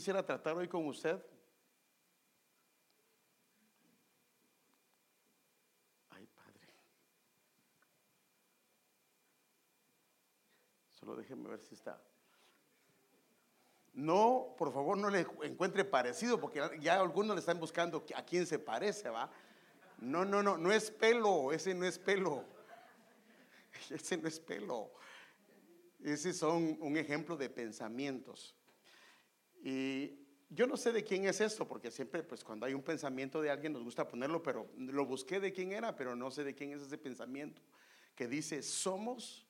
quisiera tratar hoy con usted. Ay, Padre. Solo déjeme ver si está. No, por favor, no le encuentre parecido, porque ya algunos le están buscando a quién se parece, ¿va? No, no, no, no es pelo, ese no es pelo. Ese no es pelo. Ese son un ejemplo de pensamientos. Y yo no sé de quién es esto, porque siempre, pues cuando hay un pensamiento de alguien nos gusta ponerlo, pero lo busqué de quién era, pero no sé de quién es ese pensamiento que dice, somos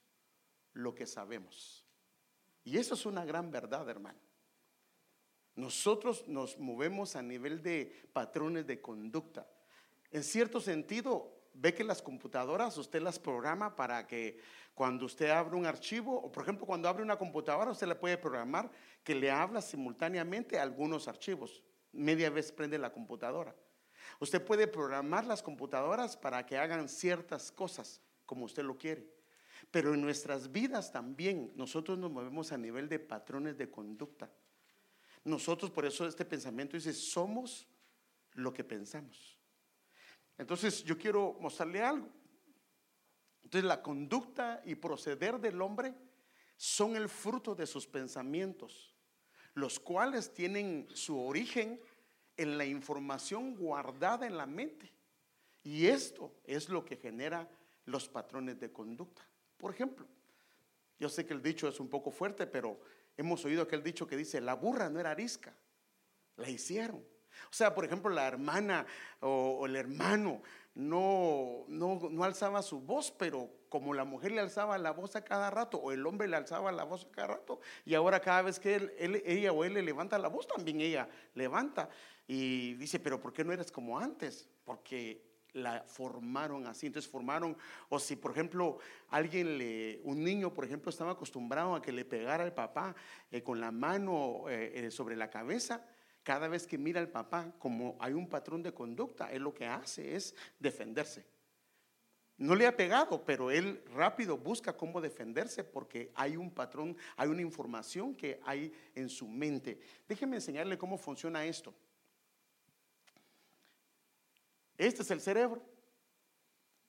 lo que sabemos. Y eso es una gran verdad, hermano. Nosotros nos movemos a nivel de patrones de conducta. En cierto sentido, ve que las computadoras usted las programa para que cuando usted abre un archivo, o por ejemplo cuando abre una computadora, usted le puede programar que le habla simultáneamente a algunos archivos. Media vez prende la computadora. Usted puede programar las computadoras para que hagan ciertas cosas como usted lo quiere. Pero en nuestras vidas también nosotros nos movemos a nivel de patrones de conducta. Nosotros, por eso este pensamiento dice, somos lo que pensamos. Entonces yo quiero mostrarle algo. Entonces la conducta y proceder del hombre son el fruto de sus pensamientos, los cuales tienen su origen en la información guardada en la mente. Y esto es lo que genera los patrones de conducta. Por ejemplo, yo sé que el dicho es un poco fuerte, pero hemos oído aquel dicho que dice, la burra no era arisca, la hicieron. O sea, por ejemplo, la hermana o, el hermano no, no, alzaba su voz, pero como la mujer le alzaba la voz a cada rato, o el hombre le alzaba la voz a cada rato, y ahora cada vez que él, ella o él le levanta la voz, también ella levanta. Y dice, pero ¿por qué no eres como antes? Porque la formaron así. Entonces formaron, o si por ejemplo alguien le, un niño por ejemplo estaba acostumbrado a que le pegara al papá eh, con la mano eh, eh, sobre la cabeza, cada vez que mira al papá, como hay un patrón de conducta, él lo que hace es defenderse. No le ha pegado, pero él rápido busca cómo defenderse porque hay un patrón, hay una información que hay en su mente. Déjeme enseñarle cómo funciona esto. Este es el cerebro.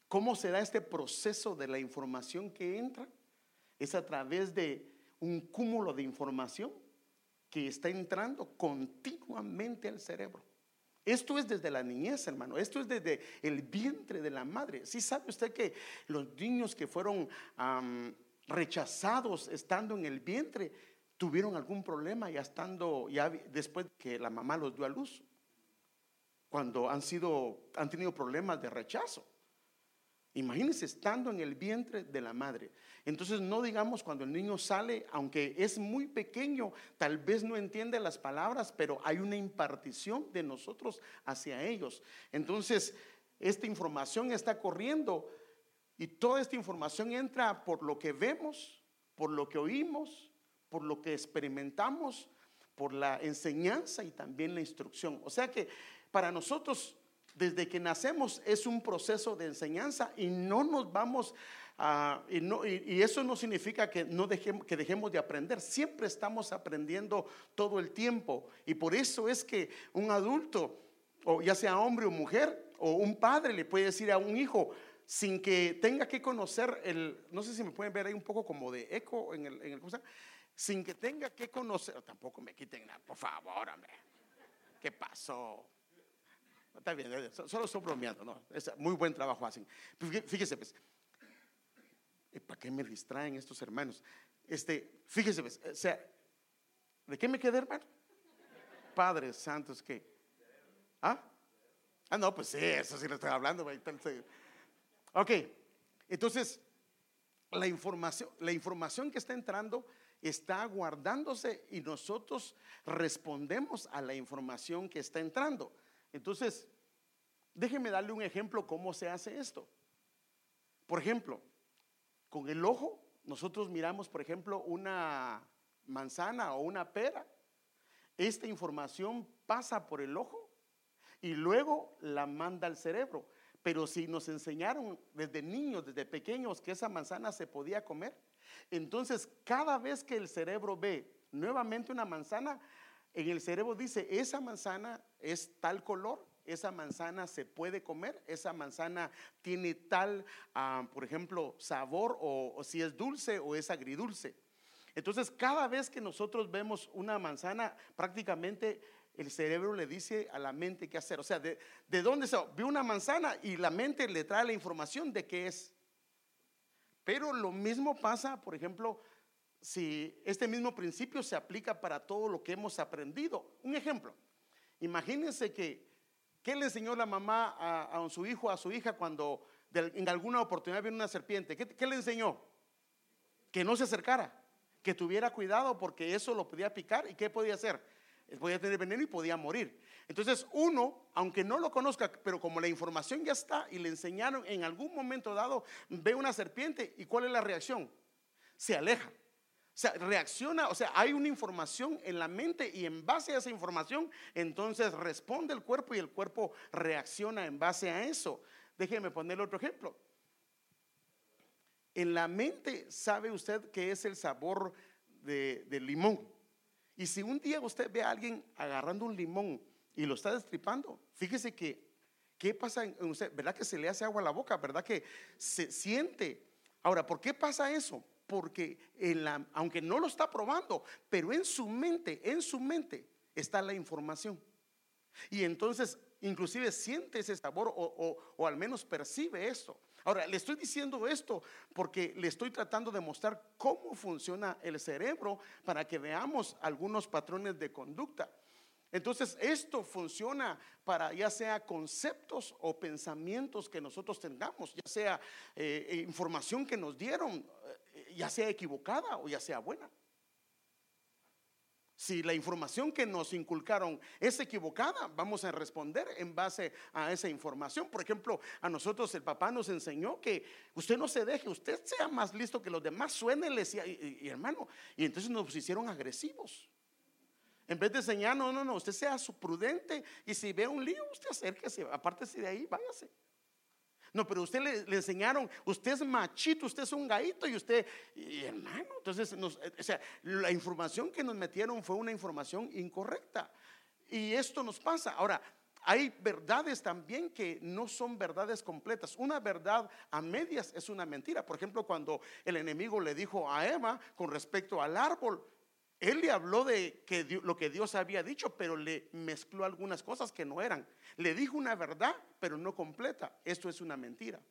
¿Cómo se da este proceso de la información que entra? Es a través de un cúmulo de información que está entrando continuamente al cerebro. Esto es desde la niñez, hermano. Esto es desde el vientre de la madre. Si sabe usted que los niños que fueron rechazados estando en el vientre tuvieron algún problema ya estando, ya después que la mamá los dio a luz, cuando han sido, han tenido problemas de rechazo. Imagínense estando en el vientre de la madre. Entonces no digamos cuando el niño sale, aunque es muy pequeño, tal vez no entiende las palabras, pero hay una impartición de nosotros hacia ellos. Entonces, esta información está corriendo y toda esta información entra por lo que vemos, por lo que oímos, por lo que experimentamos, por la enseñanza y también la instrucción. O sea que para nosotros desde que nacemos es un proceso de enseñanza y no nos vamos a, y, eso no significa que, no dejemos, que dejemos de aprender, siempre estamos aprendiendo todo el tiempo. Y por eso es que un adulto, o ya sea hombre o mujer, o un padre le puede decir a un hijo, sin que tenga que conocer el, no sé si me pueden ver ahí un poco como de eco en el, en el sin que tenga que conocer, tampoco me quiten nada, por favor, hombre, ¿qué pasó? Está bien, eh, solo estoy bromeando, ¿no? Es muy buen trabajo hacen. Pues, fíjese, pues, ¿para qué me distraen estos hermanos? Este, fíjese, pues, o sea, ¿de qué me quedé, hermano? Padres santos, ¿qué? ¿Ah? Ah, no, pues sí, eso sí lo estoy hablando. Ok, entonces, la información, la información que está entrando está guardándose y nosotros respondemos a la información que está entrando. Entonces, déjeme darle un ejemplo cómo se hace esto. Por ejemplo, con el ojo, nosotros miramos, por ejemplo, una manzana o una pera. Esta información pasa por el ojo y luego la manda al cerebro. Pero si nos enseñaron desde niños, desde pequeños, que esa manzana se podía comer, entonces cada vez que el cerebro ve nuevamente una manzana, En el cerebro dice, esa manzana es tal color, esa manzana se puede comer, esa manzana tiene tal, ah, por ejemplo, sabor o, si es dulce o es agridulce. Entonces, cada vez que nosotros vemos una manzana, prácticamente el cerebro le dice a la mente qué hacer. O sea, ¿de, de dónde se ve una manzana y la mente le trae la información de qué es? Pero lo mismo pasa, por ejemplo, si este mismo principio se aplica para todo lo que hemos aprendido. Un ejemplo, imagínense que, ¿qué le enseñó la mamá a, su hijo, a su hija cuando en alguna oportunidad viene una serpiente? ¿Qué, ¿Qué le enseñó? Que no se acercara, que tuviera cuidado porque eso lo podía picar y ¿qué podía hacer? Podía tener veneno y podía morir. Entonces uno, aunque no lo conozca, pero como la información ya está y le enseñaron en algún momento dado, ve una serpiente y ¿cuál es la reacción? Se aleja. Sea, reacciona, o sea, hay una información en la mente y en base a esa información, entonces responde el cuerpo y el cuerpo reacciona en base a eso. Déjeme ponerle otro ejemplo. En la mente sabe usted que es el sabor de, limón. Y si un día usted ve a alguien agarrando un limón y lo está destripando, fíjese que, ¿qué pasa en usted? ¿Verdad que se le hace agua a la boca? ¿Verdad que se siente? Ahora, ¿por qué pasa eso? Porque en la, aunque no lo está probando, pero en su mente, en su mente está la información. Y entonces inclusive siente ese sabor o, o al menos percibe eso. Ahora, le estoy diciendo esto porque le estoy tratando de mostrar cómo funciona el cerebro para que veamos algunos patrones de conducta. Entonces, esto funciona para ya sea conceptos o pensamientos que nosotros tengamos, ya sea eh, información que nos dieron, ya sea equivocada o ya sea buena. Si la información que nos inculcaron es equivocada, vamos a responder en base a esa información. Por ejemplo, a nosotros el papá nos enseñó que usted no se deje, usted sea más listo que los demás, suéneles y, y hermano. Y entonces nos hicieron agresivos. En vez de enseñar, no, no, no, usted sea su prudente y si ve un lío, usted acérquese, apártese de ahí, váyase. No, pero usted le, enseñaron, usted es machito, usted es un gaito y usted, hermano, entonces, eh, o sea, la información que nos metieron fue una información incorrecta. Y esto nos pasa. Ahora, hay verdades también que no son verdades completas. Una verdad a medias es una mentira. Por ejemplo, cuando el enemigo le dijo a Eva con respecto al árbol, él le habló de que lo que Dios había dicho, pero le mezcló algunas cosas que no eran. Le dijo una verdad, pero no completa. Esto es una mentira.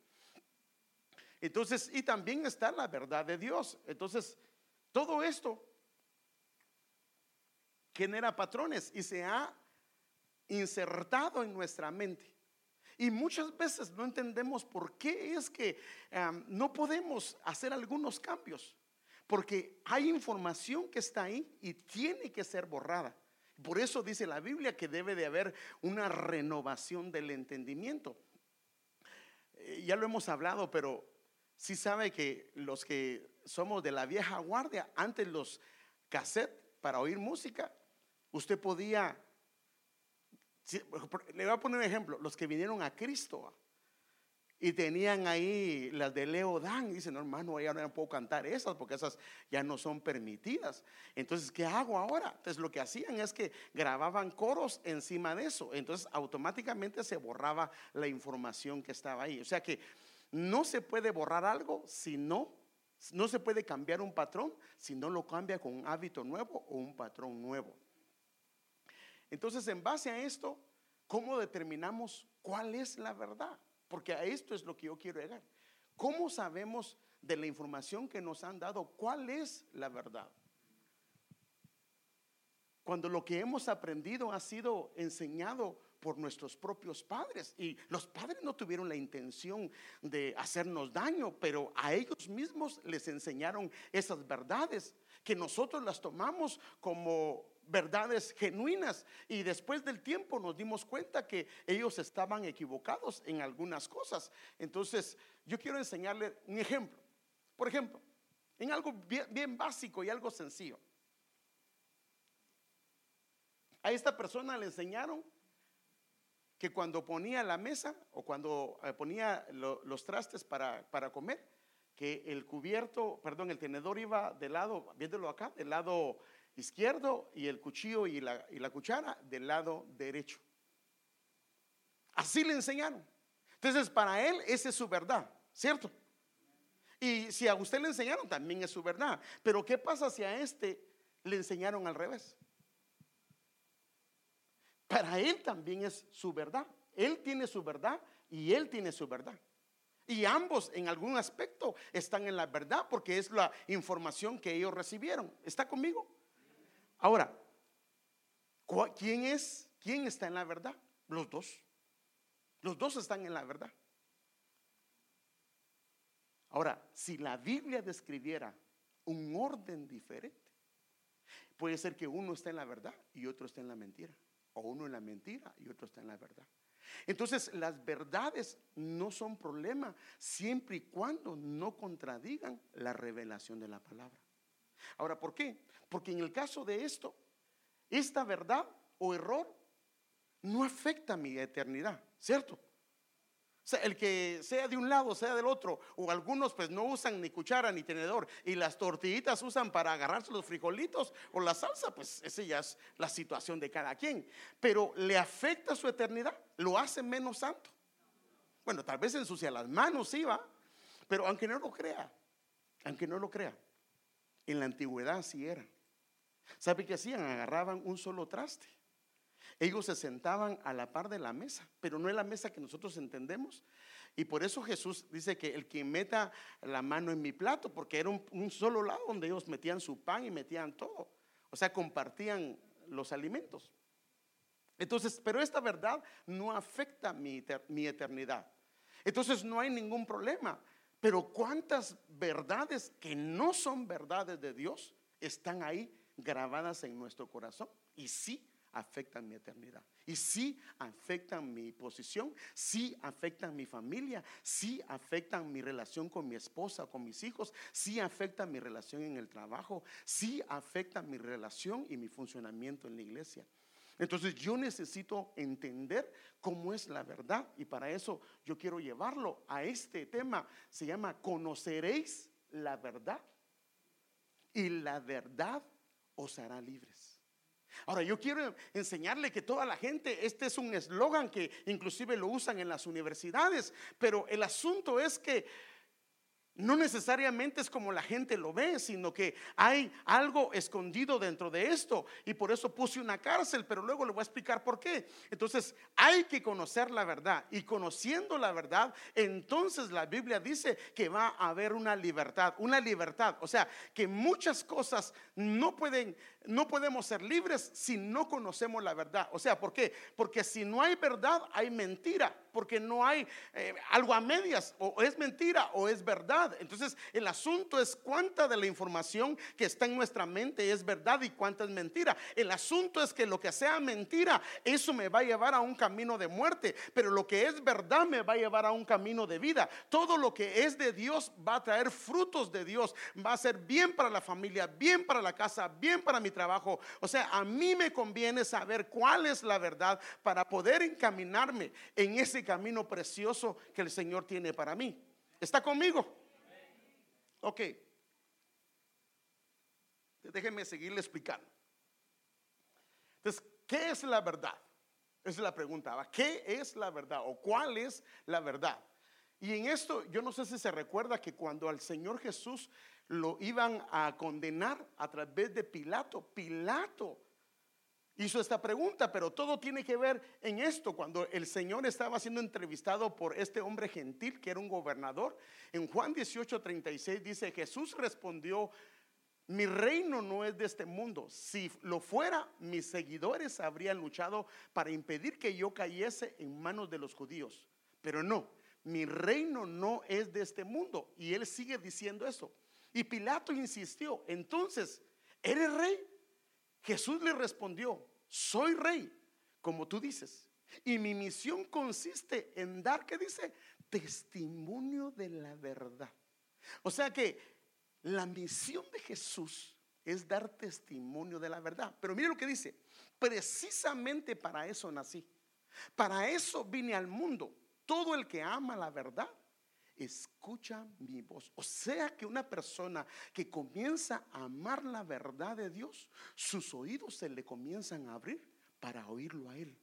Entonces, y también está la verdad de Dios. Entonces, todo esto genera patrones y se ha insertado en nuestra mente. Y muchas veces no entendemos por qué es que no podemos hacer algunos cambios. Porque hay información que está ahí y tiene que ser borrada. Por eso dice la Biblia que debe de haber una renovación del entendimiento. Eh, ya lo hemos hablado, pero sí sabe que los que somos de la vieja guardia, antes los cassettes para oír música, usted podía, le voy a poner un ejemplo, los que vinieron a Cristo, y tenían ahí las de Leo Dan. Dicen, no, hermano, ya no puedo cantar esas porque esas ya no son permitidas. Entonces, ¿qué hago ahora? Entonces, lo que hacían es que grababan coros encima de eso. Entonces, automáticamente se borraba la información que estaba ahí. O sea que no se puede borrar algo si no, no se puede cambiar un patrón si no lo cambia con un hábito nuevo o un patrón nuevo. Entonces, en base a esto, ¿cómo determinamos cuál es la verdad? Porque a esto es lo que yo quiero llegar. ¿Cómo sabemos de la información que nos han dado cuál es la verdad? Cuando lo que hemos aprendido ha sido enseñado por nuestros propios padres. Y los padres no tuvieron la intención de hacernos daño, pero a ellos mismos les enseñaron esas verdades que nosotros las tomamos como verdades genuinas y después del tiempo nos dimos cuenta que ellos estaban equivocados en algunas cosas. Entonces, yo quiero enseñarle un ejemplo. Por ejemplo, en algo bien, básico y algo sencillo. A esta persona le enseñaron que cuando ponía la mesa o cuando eh, ponía los trastes para, para, comer, que el cubierto, perdón, el tenedor iba del lado, viéndolo acá, del lado izquierdo y el cuchillo y la, y la cuchara del lado derecho. Así le enseñaron. Entonces, para él, esa es su verdad, ¿cierto? Y si a usted le enseñaron, también es su verdad. Pero ¿qué pasa si a este le enseñaron al revés? Para él también es su verdad. Él tiene su verdad y él tiene su verdad. Y ambos en algún aspecto están en la verdad porque es la información que ellos recibieron. ¿Está conmigo? Ahora, ¿quién es? ¿Quién está en la verdad? Los dos. Los dos están en la verdad. Ahora, si la Biblia describiera un orden diferente, puede ser que uno esté en la verdad y otro esté en la mentira. O uno en la mentira y otro está en la verdad. Entonces, las verdades no son problema siempre y cuando no contradigan la revelación de la palabra. Ahora, ¿por qué? Porque en el caso de esto, esta verdad o error no afecta mi eternidad, ¿cierto? sea, el que sea de un lado, sea del otro, o algunos pues no usan ni cuchara ni tenedor y las tortillitas usan para agarrarse los frijolitos o la salsa, pues esa ya es la situación de cada quien. Pero le afecta su eternidad, lo hace menos santo. Bueno, tal vez ensucia las manos, sí va, pero aunque no lo crea, aunque no lo crea, en la antigüedad sí era. ¿Sabe qué hacían? Agarraban un solo traste ellos se sentaban a la par de la mesa, pero no es la mesa que nosotros entendemos. Y por eso Jesús dice que el que meta la mano en mi plato, porque era un, solo lado donde ellos metían su pan y metían todo. O sea, compartían los alimentos. Entonces, pero esta verdad no afecta mi eternidad. Entonces no hay ningún problema. Pero cuántas verdades que no son verdades de Dios están ahí grabadas en nuestro corazón. Y sí afectan mi eternidad. Y sí afectan mi posición, sí afectan mi familia, sí afectan mi relación con mi esposa, con mis hijos, sí afectan mi relación en el trabajo, sí afectan mi relación y mi funcionamiento en la iglesia. Entonces yo necesito entender cómo es la verdad y para eso yo quiero llevarlo a este tema. Se llama conoceréis la verdad y la verdad os hará libres. Ahora, yo quiero enseñarle que toda la gente, este es un eslogan que inclusive lo usan en las universidades, pero el asunto es que no necesariamente es como la gente lo ve, sino que hay algo escondido dentro de esto. Y por eso puse una cárcel, pero luego le voy a explicar por qué. Entonces, hay que conocer la verdad. Y conociendo la verdad, entonces la Biblia dice que va a haber una libertad. Una libertad. O sea, que muchas cosas no pueden, no podemos ser libres si no conocemos la verdad. O sea, ¿por qué? Porque si no hay verdad, hay mentira. Porque no hay eh, algo a medias. O es mentira o es verdad. Entonces, el asunto es cuánta de la información que está en nuestra mente es verdad y cuánta es mentira. El asunto es que lo que sea mentira, eso me va a llevar a un camino de muerte, pero lo que es verdad me va a llevar a un camino de vida. Todo lo que es de Dios va a traer frutos de Dios, va a ser bien para la familia, bien para la casa, bien para mi trabajo. O sea, a mí me conviene saber cuál es la verdad para poder encaminarme en ese camino precioso que el Señor tiene para mí. ¿Está conmigo? Ok. Déjenme seguirle explicando. Entonces, ¿qué es la verdad? Esa es la pregunta. ¿Qué es la verdad? ¿O cuál es la verdad? Y en esto, yo no sé si se recuerda que cuando al Señor Jesús lo iban a condenar a través de Pilato, Pilato hizo esta pregunta, pero todo tiene que ver en esto. Cuando el Señor estaba siendo entrevistado por este hombre gentil que era un gobernador, en Juan 18, 36 dice, Jesús respondió, mi reino no es de este mundo. Si lo fuera, mis seguidores habrían luchado para impedir que yo cayese en manos de los judíos. Pero no, mi reino no es de este mundo. Y él sigue diciendo eso. Y Pilato insistió, entonces, ¿eres rey? Jesús le respondió, soy rey, como tú dices. Y mi misión consiste en dar, ¿qué dice? Testimonio de la verdad. O sea que la misión de Jesús es dar testimonio de la verdad. Pero mire lo que dice, precisamente para eso nací. Para eso vine al mundo. Todo el que ama la verdad escucha mi voz. O sea que una persona que comienza a amar la verdad de Dios, sus oídos se le comienzan a abrir para oírlo a Él.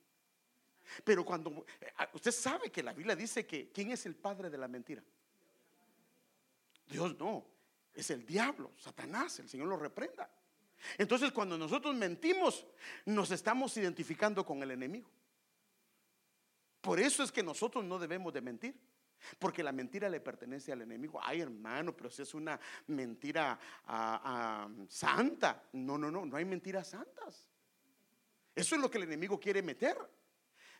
Pero cuando eh, usted sabe que la Biblia dice que ¿quién es el padre de la mentira? Dios no, es el diablo, Satanás, el Señor lo reprenda. Entonces cuando nosotros mentimos, nos estamos identificando con el enemigo. Por eso es que nosotros no debemos de mentir. Porque la mentira le pertenece al enemigo. Ay, hermano, pero si es una mentira ah, ah, santa. No, no, no, no hay mentiras santas. Eso es lo que el enemigo quiere meter.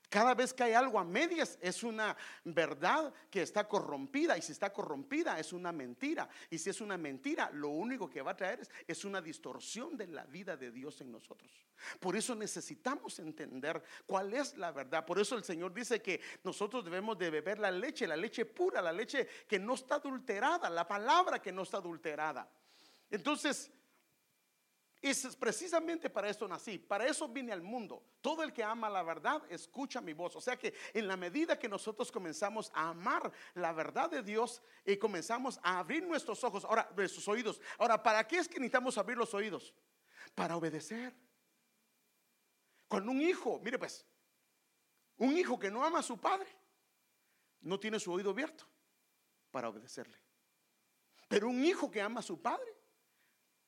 Cada vez que hay algo a medias es una verdad que está corrompida y si está corrompida es una mentira. Y si es una mentira, lo único que va a traer es, una distorsión de la vida de Dios en nosotros. Por eso necesitamos entender cuál es la verdad. Por eso el Señor dice que nosotros debemos de beber la leche, la leche pura, la leche que no está adulterada, la palabra que no está adulterada. Entonces, es precisamente para eso nací, para eso vine al mundo. Todo el que ama la verdad escucha mi voz. O sea que en la medida que nosotros comenzamos a amar la verdad de Dios y comenzamos a abrir nuestros ojos, ahora nuestros oídos. Ahora, ¿para qué es que necesitamos abrir los oídos? Para obedecer. Cuando un hijo, mire pues, un hijo que no ama a su padre, no tiene su oído abierto para obedecerle. Pero un hijo que ama a su padre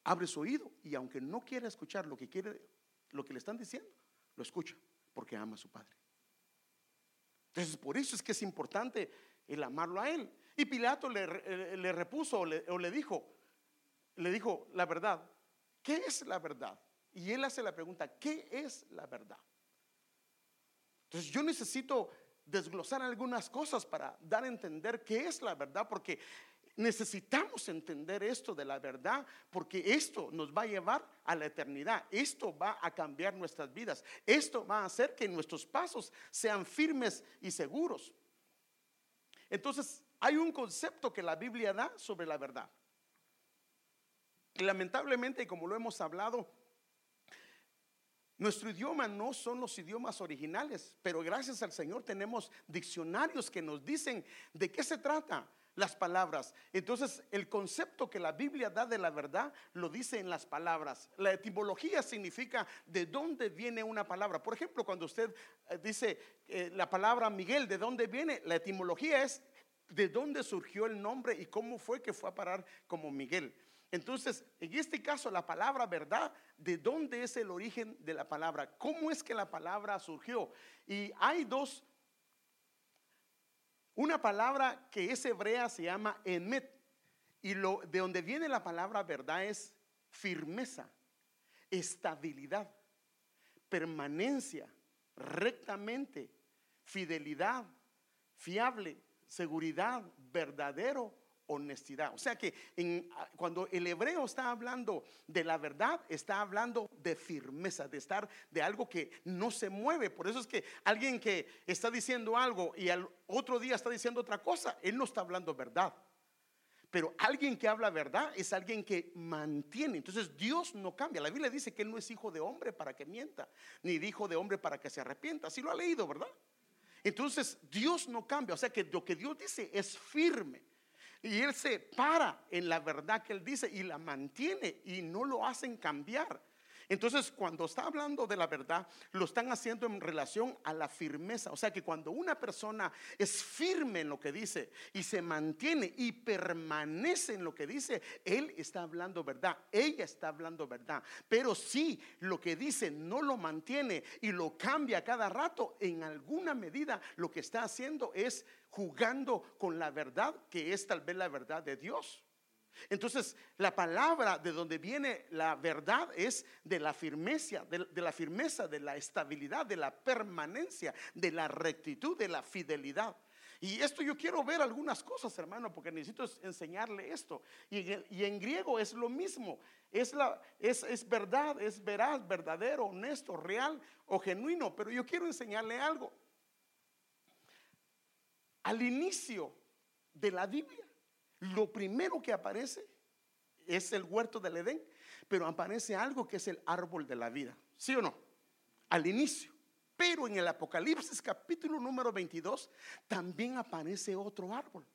abre su oído y aunque no quiera escuchar lo que quiere, lo que le están diciendo, lo escucha porque ama a su padre. Entonces, por eso es que es importante el amarlo a él. Y Pilato le, eh, repuso o le, dijo, le dijo la verdad. ¿Qué es la verdad? Y él hace la pregunta, ¿qué es la verdad? Entonces yo necesito desglosar algunas cosas para dar a entender qué es la verdad, porque Necesitamos entender esto de la verdad porque esto nos va a llevar a la eternidad. Esto va a cambiar nuestras vidas. Esto va a hacer que nuestros pasos sean firmes y seguros. Entonces, hay un concepto que la Biblia da sobre la verdad. lamentablemente, como lo hemos hablado, nuestro idioma no son los idiomas originales, pero gracias al Señor tenemos diccionarios que nos dicen de qué se trata las palabras. Entonces, el concepto que la Biblia da de la verdad lo dice en las palabras. La etimología significa de dónde viene una palabra. Por ejemplo, cuando usted eh, dice eh, la palabra Miguel, ¿de dónde viene? La etimología es de dónde surgió el nombre y cómo fue que fue a parar como Miguel. Entonces, en este caso, la palabra verdad, ¿de dónde es el origen de la palabra? ¿Cómo es que la palabra surgió? Y hay dos una palabra que es hebrea se llama emet. Y lo, de donde viene la palabra verdad es firmeza, estabilidad, permanencia, rectamente, fidelidad, fiable, seguridad, verdadero, honestidad. O sea que cuando el hebreo está hablando de la verdad, está hablando de firmeza, de estar de algo que no se mueve. Por eso es que alguien que está diciendo algo y al otro día está diciendo otra cosa, él no está hablando verdad. Pero alguien que habla verdad es alguien que mantiene. Entonces Dios no cambia. La Biblia dice que Él no es hijo de hombre para que mienta, ni hijo de hombre para que se arrepienta. Así lo ha leído, ¿verdad? Entonces Dios no cambia. O sea que lo que Dios dice es firme. Y él se para en la verdad que él dice y la mantiene y no lo hacen cambiar. Entonces, cuando está hablando de la verdad, lo están haciendo en relación a la firmeza. O sea que cuando una persona es firme en lo que dice y se mantiene y permanece en lo que dice, él está hablando verdad, ella está hablando verdad. Pero si lo que dice no lo mantiene y lo cambia cada rato, en alguna medida lo que está haciendo es jugando con la verdad que es tal vez la verdad de Dios. Entonces, la palabra de donde viene la verdad es de la firmeza, de, la firmeza, de la estabilidad, de la permanencia, de la rectitud, de la fidelidad. Y esto yo quiero ver algunas cosas, hermano, porque necesito enseñarle esto. Y, en griego es lo mismo. Es, la, es, es verdad, es veraz, verdadero, honesto, real o genuino. Pero yo quiero enseñarle algo. Al inicio de la Biblia, lo primero que aparece es el huerto del Edén, pero aparece algo que es el árbol de la vida. ¿Sí o no? Al inicio. Pero en el Apocalipsis capítulo número 22 también aparece otro árbol.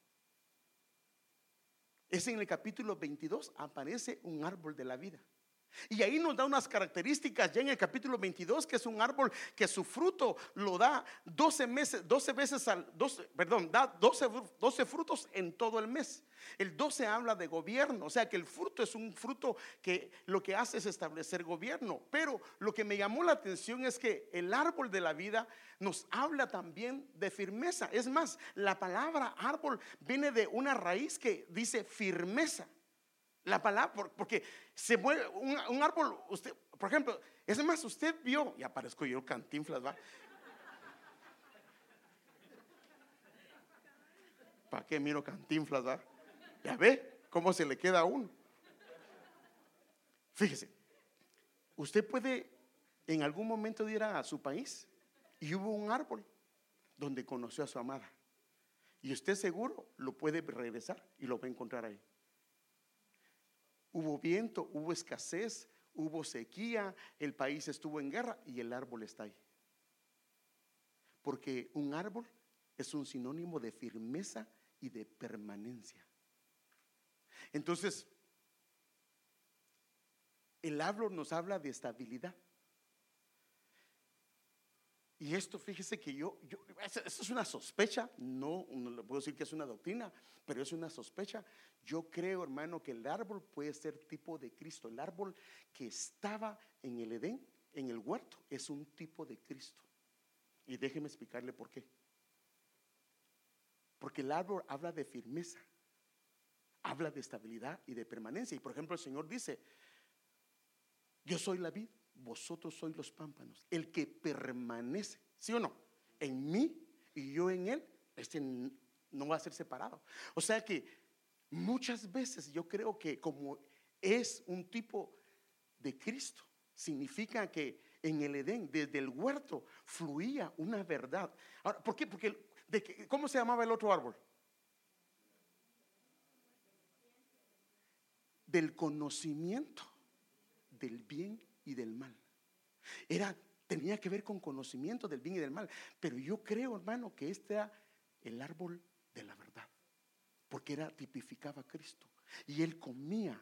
es en el capítulo 22, aparece un árbol de la vida. Y ahí nos da unas características ya en el capítulo 22, que es un árbol que su fruto lo da 12 meses, 12 veces al, 12, perdón, da 12, 12 frutos en todo el mes. El 12 habla de gobierno, o sea que el fruto es un fruto que lo que hace es establecer gobierno. Pero lo que me llamó la atención es que el árbol de la vida nos habla también de firmeza. Es más, la palabra árbol viene de una raíz que dice firmeza. La palabra, porque se mueve un, árbol, usted, por ejemplo, es más, usted vio, y aparezco yo cantinflas, ¿va? ¿Para qué miro cantinflas, va? Ya ve cómo se le queda a uno. Fíjese, usted puede en algún momento ir a su país y hubo un árbol donde conoció a su amada. Y usted seguro lo puede regresar y lo va a encontrar ahí. Hubo viento, hubo escasez, hubo sequía, el país estuvo en guerra y el árbol está ahí. Porque un árbol es un sinónimo de firmeza y de permanencia. Entonces, el árbol nos habla de estabilidad. Y esto, fíjese que yo, yo eso es una sospecha, no, no le puedo decir que es una doctrina, pero es una sospecha. Yo creo, hermano, que el árbol puede ser tipo de Cristo. El árbol que estaba en el Edén, en el huerto, es un tipo de Cristo. Y déjeme explicarle por qué. Porque el árbol habla de firmeza, habla de estabilidad y de permanencia. Y por ejemplo, el Señor dice, yo soy la vid, vosotros sois los pámpanos. El que permanece, ¿sí o no? En mí y yo en él, este no va a ser separado. O sea que muchas veces yo creo que como es un tipo de Cristo, significa que en el Edén, desde el huerto, fluía una verdad. Ahora, ¿por qué? Porque, ¿cómo se llamaba el otro árbol? Del conocimiento del bien y del mal. Era, tenía que ver con conocimiento del bien y del mal. Pero yo creo, hermano, que este era el árbol de la verdad. Porque era, tipificaba a Cristo. Y él comía.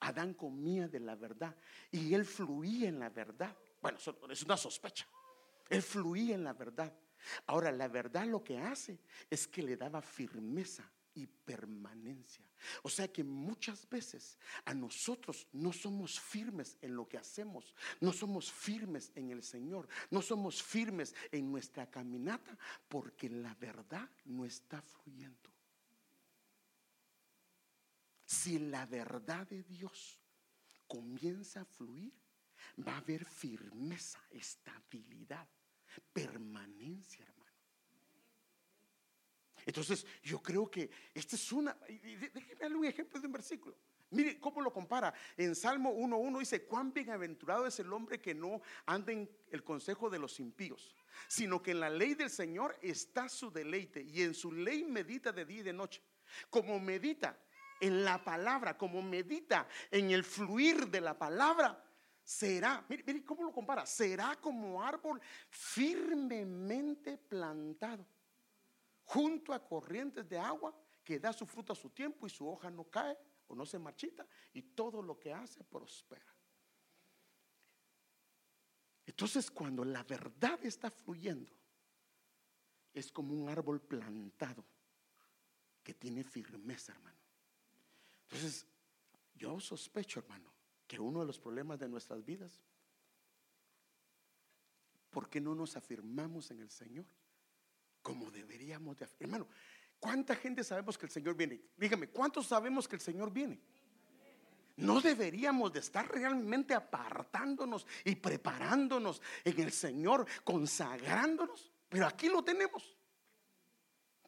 Adán comía de la verdad. Y él fluía en la verdad. Bueno, es una sospecha. Él fluía en la verdad. Ahora, la verdad lo que hace es que le daba firmeza y permanencia. O sea que muchas veces a nosotros no somos firmes en lo que hacemos, no somos firmes en el Señor, no somos firmes en nuestra caminata porque la verdad no está fluyendo. Si la verdad de Dios comienza a fluir, va a haber firmeza, estabilidad, permanencia, hermano. Entonces, yo creo que esta es una. Déjeme darle un ejemplo de un versículo. Mire cómo lo compara. En Salmo 1.1 dice: Cuán bienaventurado es el hombre que no anda en el consejo de los impíos, sino que en la ley del Señor está su deleite y en su ley medita de día y de noche. Como medita en la palabra, como medita en el fluir de la palabra, será, mire, mire cómo lo compara, será como árbol firmemente plantado junto a corrientes de agua que da su fruto a su tiempo y su hoja no cae o no se marchita y todo lo que hace prospera. Entonces cuando la verdad está fluyendo, es como un árbol plantado que tiene firmeza, hermano. Entonces, yo sospecho, hermano, que uno de los problemas de nuestras vidas, ¿por qué no nos afirmamos en el Señor? Como deberíamos de Hermano, ¿cuánta gente sabemos que el Señor viene? Dígame, ¿cuántos sabemos que el Señor viene? No deberíamos de estar realmente apartándonos y preparándonos en el Señor, consagrándonos. Pero aquí lo tenemos.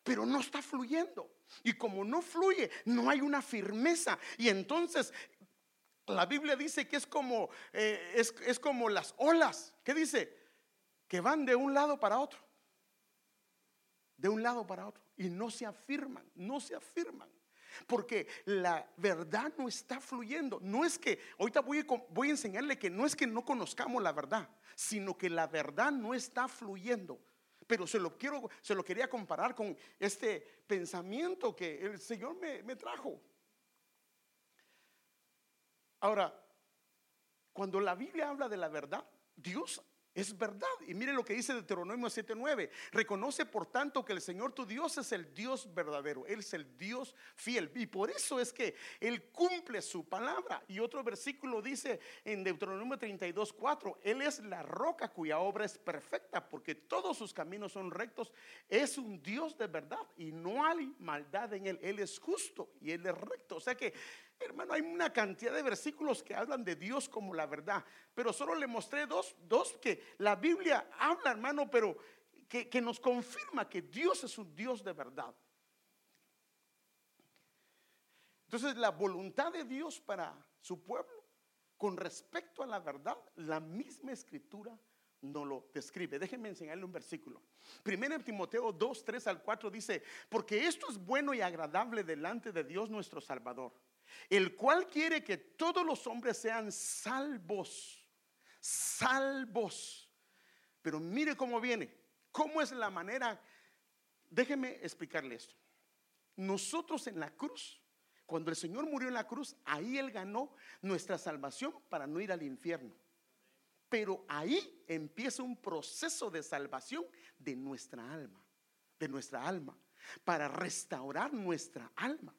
Pero no está fluyendo. Y como no fluye, no hay una firmeza. Y entonces la Biblia dice que es como, eh, es, es como las olas. ¿Qué dice? Que van de un lado para otro de un lado para otro y no se afirman, no se afirman. Porque la verdad no está fluyendo. No es que, ahorita voy a, voy a enseñarle que no es que no conozcamos la verdad, sino que la verdad no está fluyendo. Pero se lo quiero, se lo quería comparar con este pensamiento que el Señor me, me trajo. Ahora, cuando la Biblia habla de la verdad, Dios es verdad. Y mire lo que dice Deuteronomio 7:9. Reconoce por tanto que el Señor tu Dios es el Dios verdadero. Él es el Dios fiel. Y por eso es que Él cumple su palabra. Y otro versículo dice en Deuteronomio 32:4. Él es la roca cuya obra es perfecta porque todos sus caminos son rectos. Es un Dios de verdad y no hay maldad en Él. Él es justo y Él es recto. O sea que Hermano, hay una cantidad de versículos que hablan de Dios como la verdad, pero solo le mostré dos, dos que la Biblia habla, hermano, pero que, nos confirma que Dios es un Dios de verdad. Entonces, la voluntad de Dios para su pueblo, con respecto a la verdad, la misma escritura no lo describe. Déjenme enseñarle un versículo. Primero Timoteo 2, 3 al 4 dice, porque esto es bueno y agradable delante de Dios nuestro Salvador el cual quiere que todos los hombres sean salvos, salvos. Pero mire cómo viene, cómo es la manera. Déjeme explicarle esto. Nosotros en la cruz, cuando el Señor murió en la cruz, ahí Él ganó nuestra salvación para no ir al infierno. Pero ahí empieza un proceso de salvación de nuestra alma, de nuestra alma, para restaurar nuestra alma.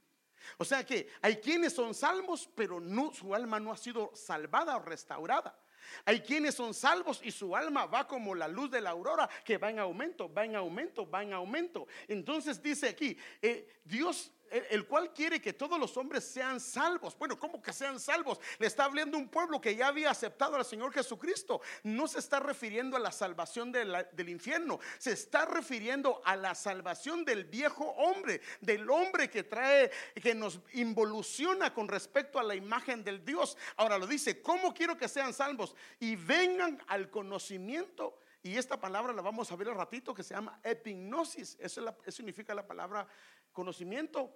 O sea que hay quienes son salvos, pero no, su alma no ha sido salvada o restaurada. Hay quienes son salvos y su alma va como la luz de la aurora, que va en aumento, va en aumento, va en aumento. Entonces dice aquí, eh, Dios el cual quiere que todos los hombres sean salvos. Bueno, ¿cómo que sean salvos? Le está hablando un pueblo que ya había aceptado al Señor Jesucristo. No se está refiriendo a la salvación del infierno, se está refiriendo a la salvación del viejo hombre, del hombre que trae, que nos involuciona con respecto a la imagen del Dios. Ahora lo dice, ¿cómo quiero que sean salvos? Y vengan al conocimiento. Y esta palabra la vamos a ver al ratito que se llama epignosis. Eso, eso significa la palabra conocimiento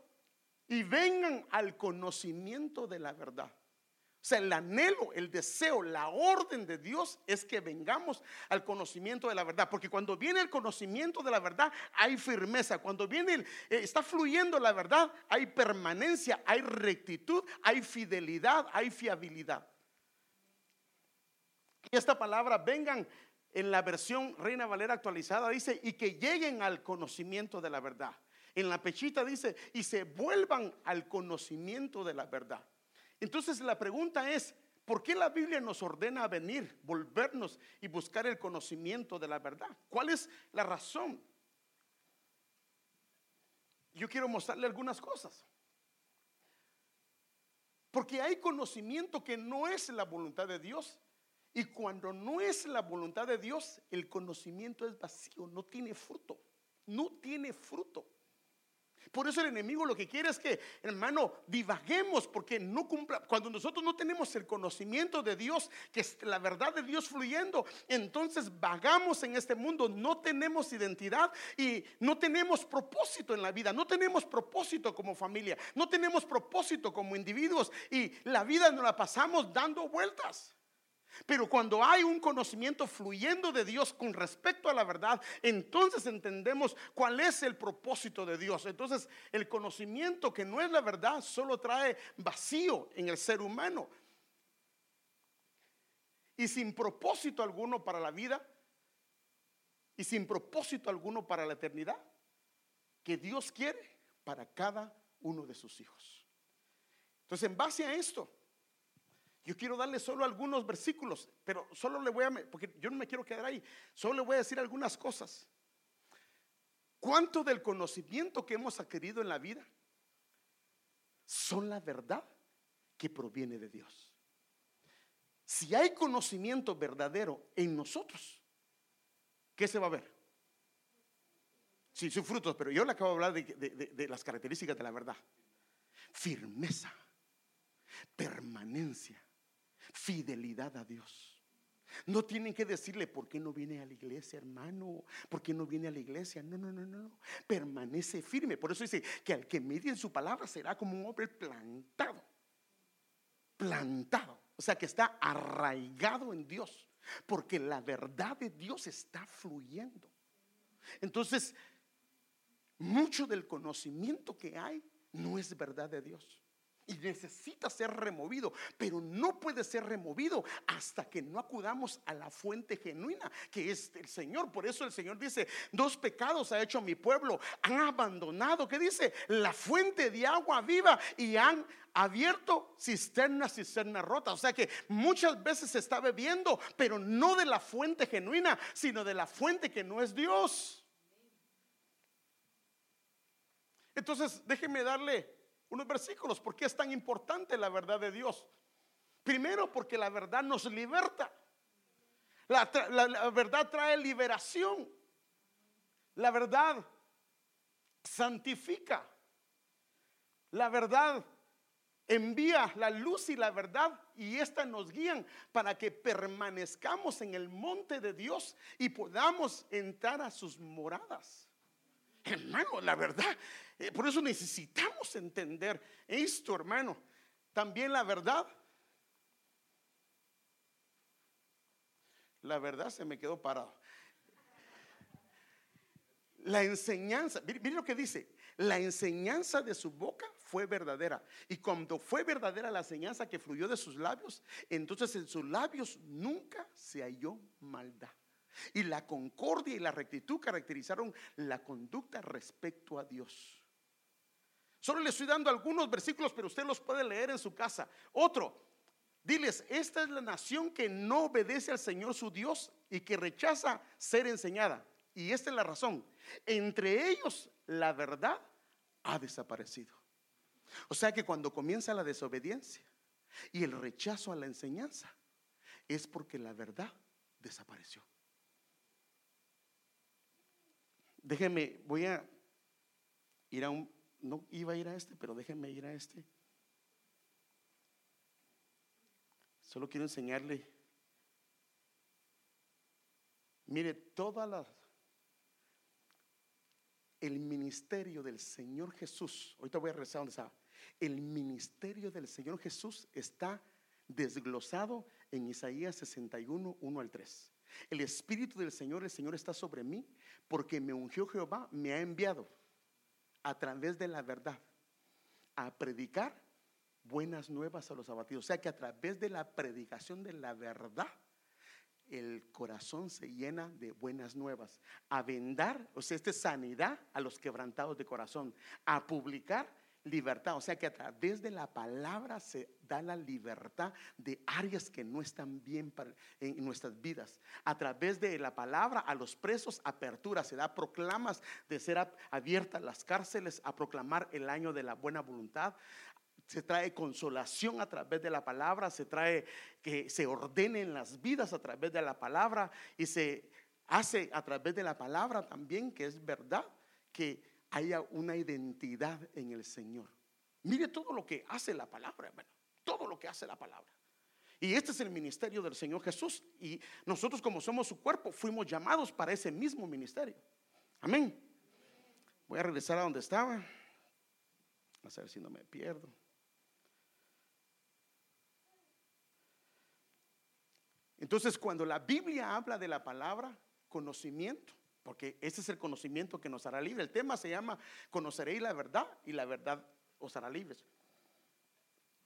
y vengan al conocimiento de la verdad. O sea, el anhelo, el deseo, la orden de Dios es que vengamos al conocimiento de la verdad. Porque cuando viene el conocimiento de la verdad, hay firmeza. Cuando viene, eh, está fluyendo la verdad, hay permanencia, hay rectitud, hay fidelidad, hay fiabilidad. Y esta palabra, vengan en la versión Reina Valera actualizada, dice, y que lleguen al conocimiento de la verdad. En la pechita dice, y se vuelvan al conocimiento de la verdad. Entonces la pregunta es, ¿por qué la Biblia nos ordena venir, volvernos y buscar el conocimiento de la verdad? ¿Cuál es la razón? Yo quiero mostrarle algunas cosas. Porque hay conocimiento que no es la voluntad de Dios. Y cuando no es la voluntad de Dios, el conocimiento es vacío, no tiene fruto. No tiene fruto. Por eso el enemigo lo que quiere es que, hermano, divaguemos porque no cumpla. Cuando nosotros no tenemos el conocimiento de Dios, que es la verdad de Dios fluyendo, entonces vagamos en este mundo, no tenemos identidad y no tenemos propósito en la vida, no tenemos propósito como familia, no tenemos propósito como individuos y la vida nos la pasamos dando vueltas. Pero cuando hay un conocimiento fluyendo de Dios con respecto a la verdad, entonces entendemos cuál es el propósito de Dios. Entonces el conocimiento que no es la verdad solo trae vacío en el ser humano. Y sin propósito alguno para la vida y sin propósito alguno para la eternidad que Dios quiere para cada uno de sus hijos. Entonces en base a esto, yo quiero darle solo algunos versículos, pero solo le voy a, porque yo no me quiero quedar ahí, solo le voy a decir algunas cosas. ¿Cuánto del conocimiento que hemos adquirido en la vida son la verdad que proviene de Dios? Si hay conocimiento verdadero en nosotros, ¿qué se va a ver? Sí, son frutos, pero yo le acabo de hablar de las características de la verdad. Firmeza, permanencia, fidelidad a Dios. No tienen que decirle por qué no viene a la iglesia, hermano, por qué no viene a la iglesia. No, no, no, no. Permanece firme. Por eso dice que al que medie en su palabra será como un hombre plantado. Plantado. O sea que está arraigado en Dios. Porque la verdad de Dios está fluyendo. Entonces, mucho del conocimiento que hay no es verdad de Dios. Y necesita ser removido, pero no puede ser removido hasta que no acudamos a la fuente genuina, que es el Señor. Por eso el Señor dice, dos pecados ha hecho mi pueblo, han abandonado, ¿qué dice? La fuente de agua viva y han abierto cisternas, cisternas rotas. O sea que muchas veces se está bebiendo, pero no de la fuente genuina, sino de la fuente que no es Dios. Entonces, déjeme darle unos versículos. ¿Por qué es tan importante la verdad de Dios? Primero porque la verdad nos liberta. La, la verdad trae liberación. La verdad santifica. La verdad envía la luz y la verdad y esta nos guían para que permanezcamos en el monte de Dios y podamos entrar a sus moradas. Hermano, la verdad, eh, por eso necesitamos entender esto, hermano. También la verdad. La verdad se me quedó parado. La enseñanza, miren lo que dice, la enseñanza de su boca fue verdadera. Y cuando fue verdadera la enseñanza que fluyó de sus labios, entonces en sus labios nunca se halló maldad. Y la concordia y la rectitud caracterizaron la conducta respecto a Dios. Solo le estoy dando algunos versículos, pero usted los puede leer en su casa. Otro, diles, esta es la nación que no obedece al Señor su Dios y que rechaza ser enseñada. Y esta es la razón. Entre ellos la verdad ha desaparecido. O sea que cuando comienza la desobediencia y el rechazo a la enseñanza, es porque la verdad desapareció. Déjeme, voy a ir a un, no iba a ir a este, pero déjenme ir a este. Solo quiero enseñarle, mire, todas las, el ministerio del Señor Jesús, ahorita voy a regresar donde está, el ministerio del Señor Jesús está desglosado en Isaías 61, 1 al 3. El Espíritu del Señor, el Señor está sobre mí porque me ungió Jehová, me ha enviado a través de la verdad a predicar buenas nuevas a los abatidos. O sea que a través de la predicación de la verdad, el corazón se llena de buenas nuevas. A vendar, o sea, esta es sanidad a los quebrantados de corazón. A publicar libertad. O sea que a través de la palabra se da la libertad de áreas que no están bien en nuestras vidas. A través de la palabra a los presos, apertura. Se da proclamas de ser abiertas las cárceles, a proclamar el año de la buena voluntad. Se trae consolación a través de la palabra, se trae que se ordenen las vidas a través de la palabra y se hace a través de la palabra también, que es verdad, que haya una identidad en el Señor. Mire todo lo que hace la palabra. Todo lo que hace la palabra. Y este es el ministerio del Señor Jesús. Y nosotros como somos su cuerpo, fuimos llamados para ese mismo ministerio. Amén. Voy a regresar a donde estaba. A ver si no me pierdo. Entonces, cuando la Biblia habla de la palabra conocimiento, porque ese es el conocimiento que nos hará libre. El tema se llama conoceréis la verdad y la verdad os hará libres.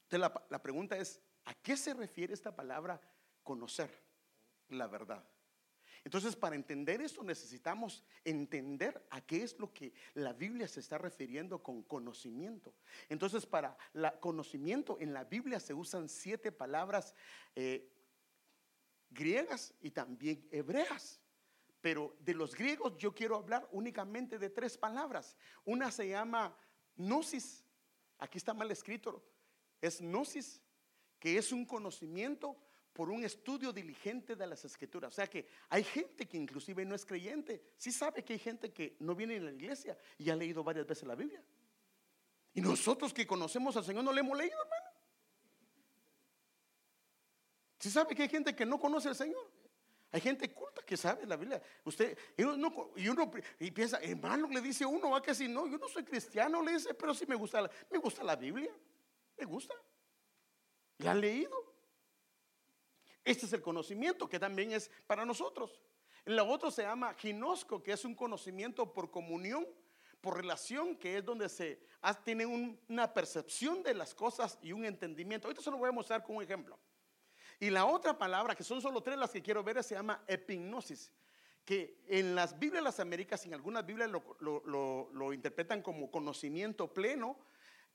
Entonces la, pregunta es, ¿a qué se refiere esta palabra conocer la verdad? Entonces, para entender esto necesitamos entender a qué es lo que la Biblia se está refiriendo con conocimiento. Entonces, para conocimiento en la Biblia se usan siete palabras eh, griegas y también hebreas. Pero de los griegos yo quiero hablar únicamente de tres palabras. Una se llama gnosis. Aquí está mal escrito. Es gnosis, que es un conocimiento por un estudio diligente de las escrituras. O sea que hay gente que inclusive no es creyente. Sí sabe que hay gente que no viene a la iglesia y ha leído varias veces la Biblia. Y nosotros que conocemos al Señor no le hemos leído, hermano. Sí sabe que hay gente que no conoce al Señor. Hay gente culta que sabe la Biblia. Usted, y uno, y piensa, hermano, le dice uno, va que si no, yo no soy cristiano, le dice, pero sí me gusta la, me gusta la Biblia. Me gusta. ¿La han leído? Este es el conocimiento que también es para nosotros. La otra se llama ginosco, que es un conocimiento por comunión, por relación, que es donde se tiene una percepción de las cosas y un entendimiento. Ahorita se lo voy a mostrar con un ejemplo. Y la otra palabra, que son solo tres las que quiero ver, se llama epignosis, que en las Biblias de las Américas, en algunas Biblias lo, lo interpretan como conocimiento pleno,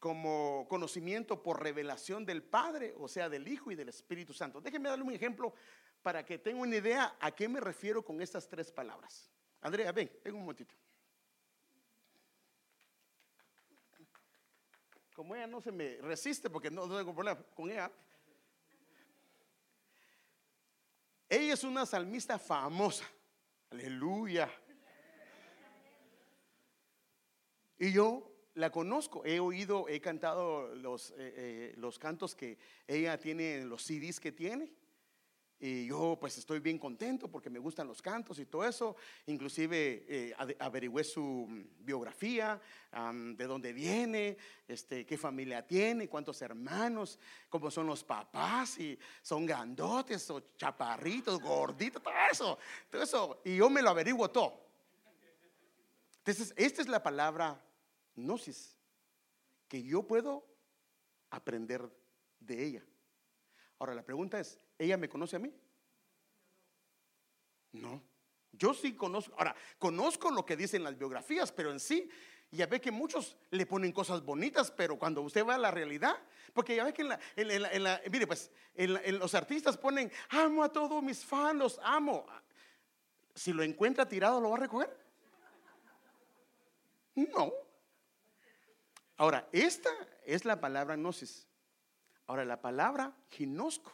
como conocimiento por revelación del Padre, o sea, del Hijo y del Espíritu Santo. Déjenme darle un ejemplo para que tenga una idea a qué me refiero con estas tres palabras. Andrea, ven, ven un momentito. Como ella no se me resiste porque no, tengo problema con ella. Ella es una salmista famosa. Aleluya. Y yo la conozco, he oído, he cantado los, eh, eh, los cantos que ella tiene, los CDs que tiene. Y yo pues estoy bien contento porque me gustan los cantos y todo eso. Inclusive eh, averigüé su mm, biografía, de dónde viene, este, qué familia tiene, cuántos hermanos, cómo son los papás, y son grandotes o chaparritos, gorditos, todo eso, todo eso. Y yo me lo averiguo todo. Entonces, esta es la palabra gnosis, que yo puedo aprender de ella. Ahora la pregunta es, ¿ella me conoce a mí? No. Yo sí conozco, ahora, conozco lo que dicen las biografías, pero en sí, ya ve que muchos le ponen cosas bonitas, pero cuando usted va a la realidad, porque ya ve que en la, mire, pues, en, los artistas ponen, amo a todos mis fans, los amo. Si lo encuentra tirado, ¿lo va a recoger? No. Ahora, esta es la palabra gnosis. Ahora, la palabra ginosco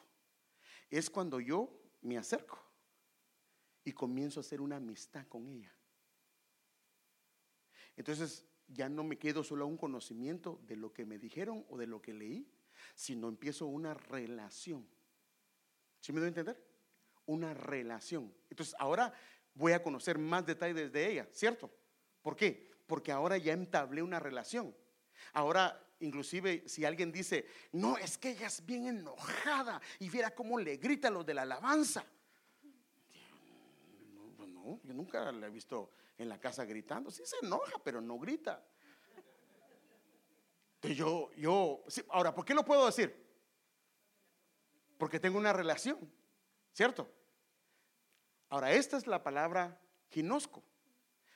es cuando yo me acerco y comienzo a hacer una amistad con ella. Entonces, ya no me quedo solo a un conocimiento de lo que me dijeron o de lo que leí, sino empiezo una relación. ¿Sí me doy a entender? Una relación. Entonces, ahora voy a conocer más detalles de ella, ¿cierto? ¿Por qué? Porque ahora ya entablé una relación. Ahora, inclusive, si alguien dice, no, es que ella es bien enojada y viera cómo le grita a los de la alabanza. No, no, yo nunca la he visto en la casa gritando. Sí se enoja, pero no grita. Entonces yo, yo, ahora, ¿por qué lo puedo decir? Porque tengo una relación, ¿cierto? Ahora, esta es la palabra ginosco,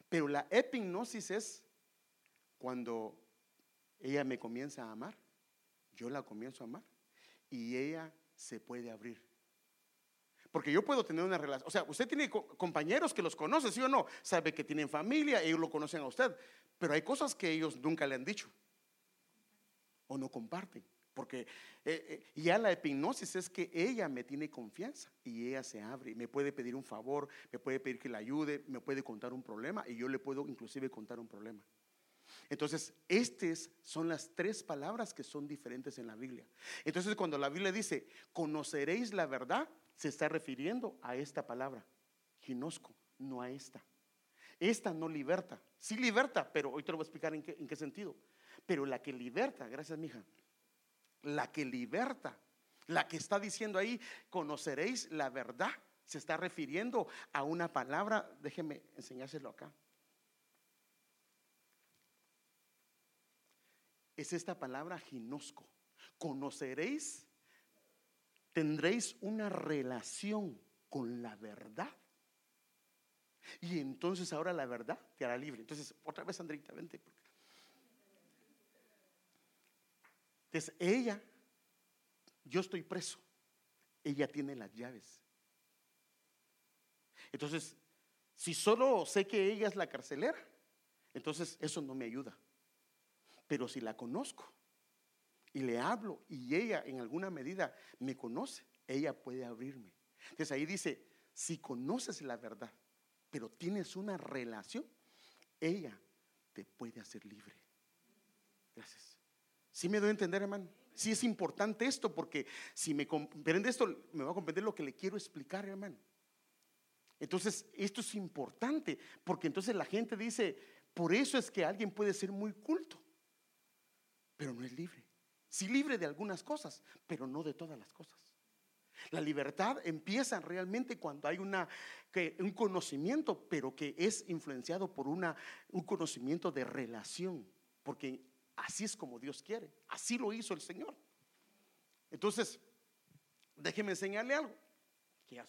pero la epignosis es cuando ella me comienza a amar, yo la comienzo a amar y ella se puede abrir. Porque yo puedo tener una relación, o sea, usted tiene compañeros que los conoce, ¿sí o no? Sabe que tienen familia, ellos lo conocen a usted, pero hay cosas que ellos nunca le han dicho o no comparten. Porque eh, eh, ya la hipnosis es que ella me tiene confianza y ella se abre, me puede pedir un favor, me puede pedir que la ayude, me puede contar un problema y yo le puedo inclusive contar un problema. Entonces, estas son las tres palabras que son diferentes en la Biblia. Entonces, cuando la Biblia dice, conoceréis la verdad, se está refiriendo a esta palabra, ginosco, no a esta. Esta no liberta, sí liberta, pero hoy te lo voy a explicar en qué, en qué sentido. Pero la que liberta, gracias mija, la que liberta, la que está diciendo ahí, conoceréis la verdad, se está refiriendo a una palabra, déjeme enseñárselo acá. Es esta palabra ginosco. Conoceréis, tendréis una relación con la verdad. Y entonces ahora la verdad te hará libre. Entonces, otra vez, Andrita, vente. Entonces, ella, yo estoy preso. Ella tiene las llaves. Entonces, si solo sé que ella es la carcelera, entonces eso no me ayuda. Pero si la conozco y le hablo y ella en alguna medida me conoce, ella puede abrirme. Entonces ahí dice, si conoces la verdad, pero tienes una relación, ella te puede hacer libre. Gracias. Si me doy a entender, hermano? Si es importante esto porque si me comprende esto, me va a comprender lo que le quiero explicar, hermano. Entonces, esto es importante porque entonces la gente dice, por eso es que alguien puede ser muy culto pero no es libre. Sí libre de algunas cosas, pero no de todas las cosas. La libertad empieza realmente cuando hay una, un conocimiento, pero que es influenciado por una, un conocimiento de relación, porque así es como Dios quiere, así lo hizo el Señor. Entonces, déjeme enseñarle algo, que ya.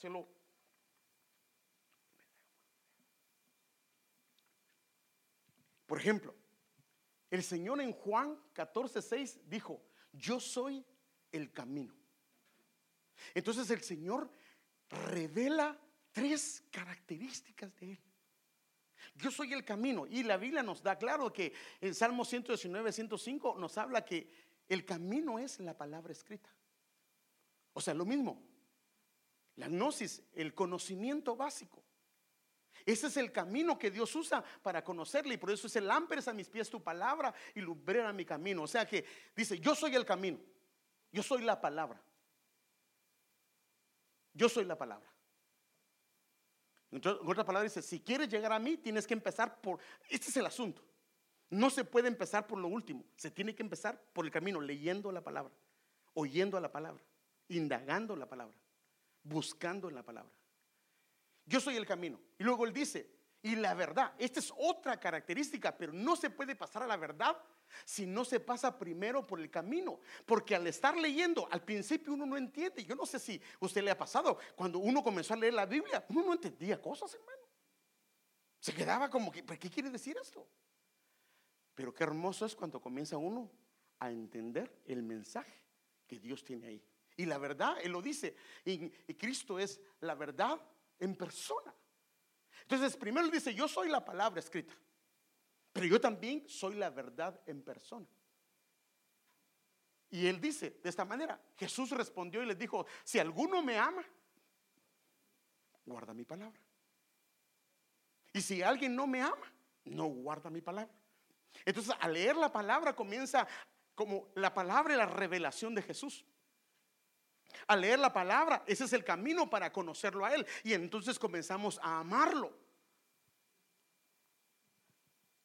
Por ejemplo, el Señor en Juan 14, 6 dijo, yo soy el camino. Entonces el Señor revela tres características de Él. Yo soy el camino. Y la Biblia nos da claro que en Salmo 119, 105 nos habla que el camino es la palabra escrita. O sea, lo mismo. La gnosis, el conocimiento básico. Ese es el camino que Dios usa para conocerle. Y por eso es el lámparas a mis pies tu palabra y lumbrera mi camino. O sea que dice, yo soy el camino. Yo soy la palabra. Yo soy la palabra. En otras palabras dice, si quieres llegar a mí, tienes que empezar por, este es el asunto. No se puede empezar por lo último, se tiene que empezar por el camino, leyendo la palabra, oyendo la palabra, indagando la palabra, buscando la palabra. Yo soy el camino. Y luego él dice, y la verdad, esta es otra característica, pero no se puede pasar a la verdad si no se pasa primero por el camino. Porque al estar leyendo, al principio uno no entiende. Yo no sé si usted le ha pasado, cuando uno comenzó a leer la Biblia, uno no entendía cosas, hermano. Se quedaba como que, ¿qué quiere decir esto? Pero qué hermoso es cuando comienza uno a entender el mensaje que Dios tiene ahí. Y la verdad, Él lo dice, y, y Cristo es la verdad en persona. Entonces, primero dice, yo soy la palabra escrita. Pero yo también soy la verdad en persona. Y él dice de esta manera, Jesús respondió y les dijo, si alguno me ama, guarda mi palabra. Y si alguien no me ama, no guarda mi palabra. Entonces, al leer la palabra comienza como la palabra y la revelación de Jesús. Al leer la palabra, ese es el camino para conocerlo a Él. Y entonces comenzamos a amarlo.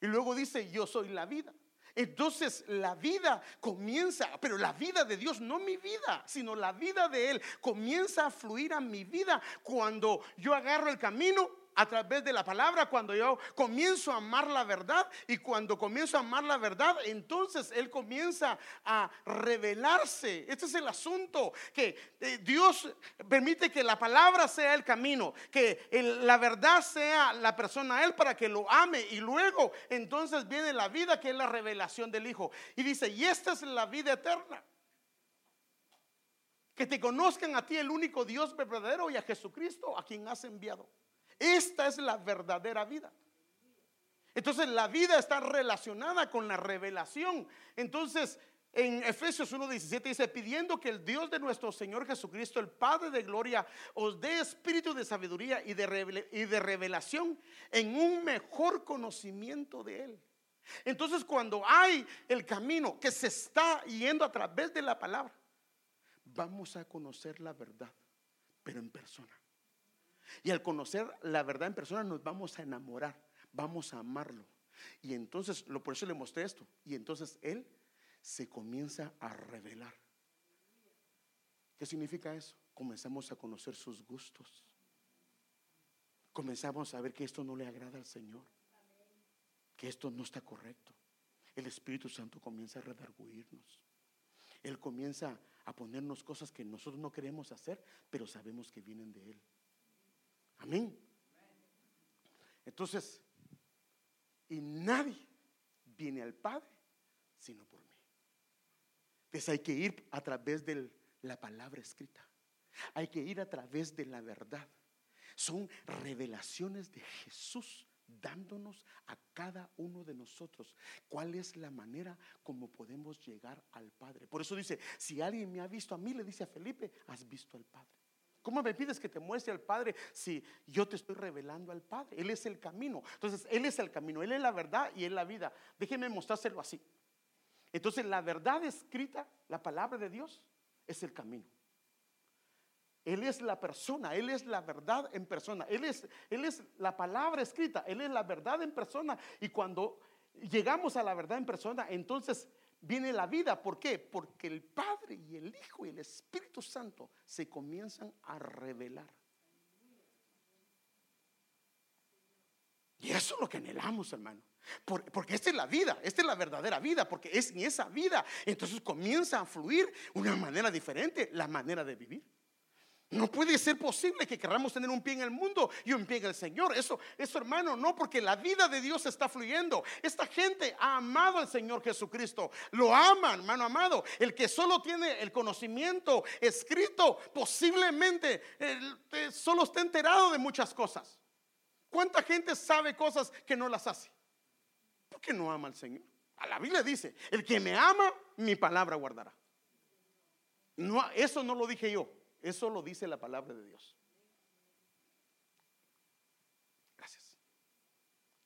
Y luego dice, yo soy la vida. Entonces la vida comienza, pero la vida de Dios, no mi vida, sino la vida de Él, comienza a fluir a mi vida cuando yo agarro el camino a través de la palabra, cuando yo comienzo a amar la verdad y cuando comienzo a amar la verdad, entonces Él comienza a revelarse. Este es el asunto, que eh, Dios permite que la palabra sea el camino, que la verdad sea la persona a Él para que lo ame y luego entonces viene la vida que es la revelación del Hijo. Y dice, y esta es la vida eterna. Que te conozcan a ti el único Dios verdadero y a Jesucristo a quien has enviado. Esta es la verdadera vida. Entonces la vida está relacionada con la revelación. Entonces en Efesios 1.17 dice, pidiendo que el Dios de nuestro Señor Jesucristo, el Padre de Gloria, os dé espíritu de sabiduría y de, y de revelación en un mejor conocimiento de Él. Entonces cuando hay el camino que se está yendo a través de la palabra, vamos a conocer la verdad, pero en persona. Y al conocer la verdad en persona nos vamos a enamorar, vamos a amarlo. Y entonces, lo, por eso le mostré esto. Y entonces Él se comienza a revelar. ¿Qué significa eso? Comenzamos a conocer sus gustos. Comenzamos a ver que esto no le agrada al Señor. Que esto no está correcto. El Espíritu Santo comienza a redarguirnos. Él comienza a ponernos cosas que nosotros no queremos hacer, pero sabemos que vienen de Él. Amén. Entonces, y nadie viene al Padre sino por mí. Entonces hay que ir a través de la palabra escrita. Hay que ir a través de la verdad. Son revelaciones de Jesús dándonos a cada uno de nosotros cuál es la manera como podemos llegar al Padre. Por eso dice, si alguien me ha visto a mí, le dice a Felipe, has visto al Padre. ¿Cómo me pides que te muestre al Padre si yo te estoy revelando al Padre? Él es el camino. Entonces, Él es el camino, Él es la verdad y Él es la vida. Déjenme mostrárselo así. Entonces, la verdad escrita, la palabra de Dios, es el camino. Él es la persona, Él es la verdad en persona, Él es, Él es la palabra escrita, Él es la verdad en persona. Y cuando llegamos a la verdad en persona, entonces viene la vida. ¿Por qué? Porque el Padre y el Hijo y el Espíritu Santo se comienzan a revelar. Y eso es lo que anhelamos, hermano. porque esta es la vida, esta es la verdadera vida, porque es en esa vida. Entonces comienza a fluir una manera diferente, la manera de vivir. No puede ser posible que queramos tener un pie en el mundo y un pie en el Señor. Eso, eso, hermano, no, porque la vida de Dios está fluyendo. Esta gente ha amado al Señor Jesucristo. Lo aman, hermano amado. El que solo tiene el conocimiento escrito, posiblemente eh, solo está enterado de muchas cosas. ¿Cuánta gente sabe cosas que no las hace? ¿Por qué no ama al Señor? A la Biblia dice, el que me ama, mi palabra guardará. No, eso no lo dije yo. Eso lo dice la palabra de Dios. Gracias.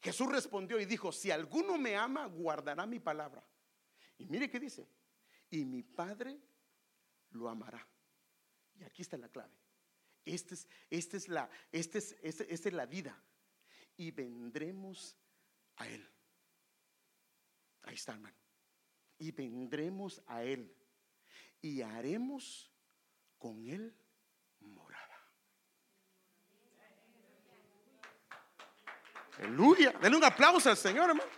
Jesús respondió y dijo, si alguno me ama, guardará mi palabra. Y mire qué dice, y mi Padre lo amará. Y aquí está la clave. Esta es, este es, la, este es, este, es la vida. Y vendremos a Él. Ahí está, hermano. Y vendremos a Él. Y haremos con él morada. Aleluya. Denle un aplauso al Señor, hermano.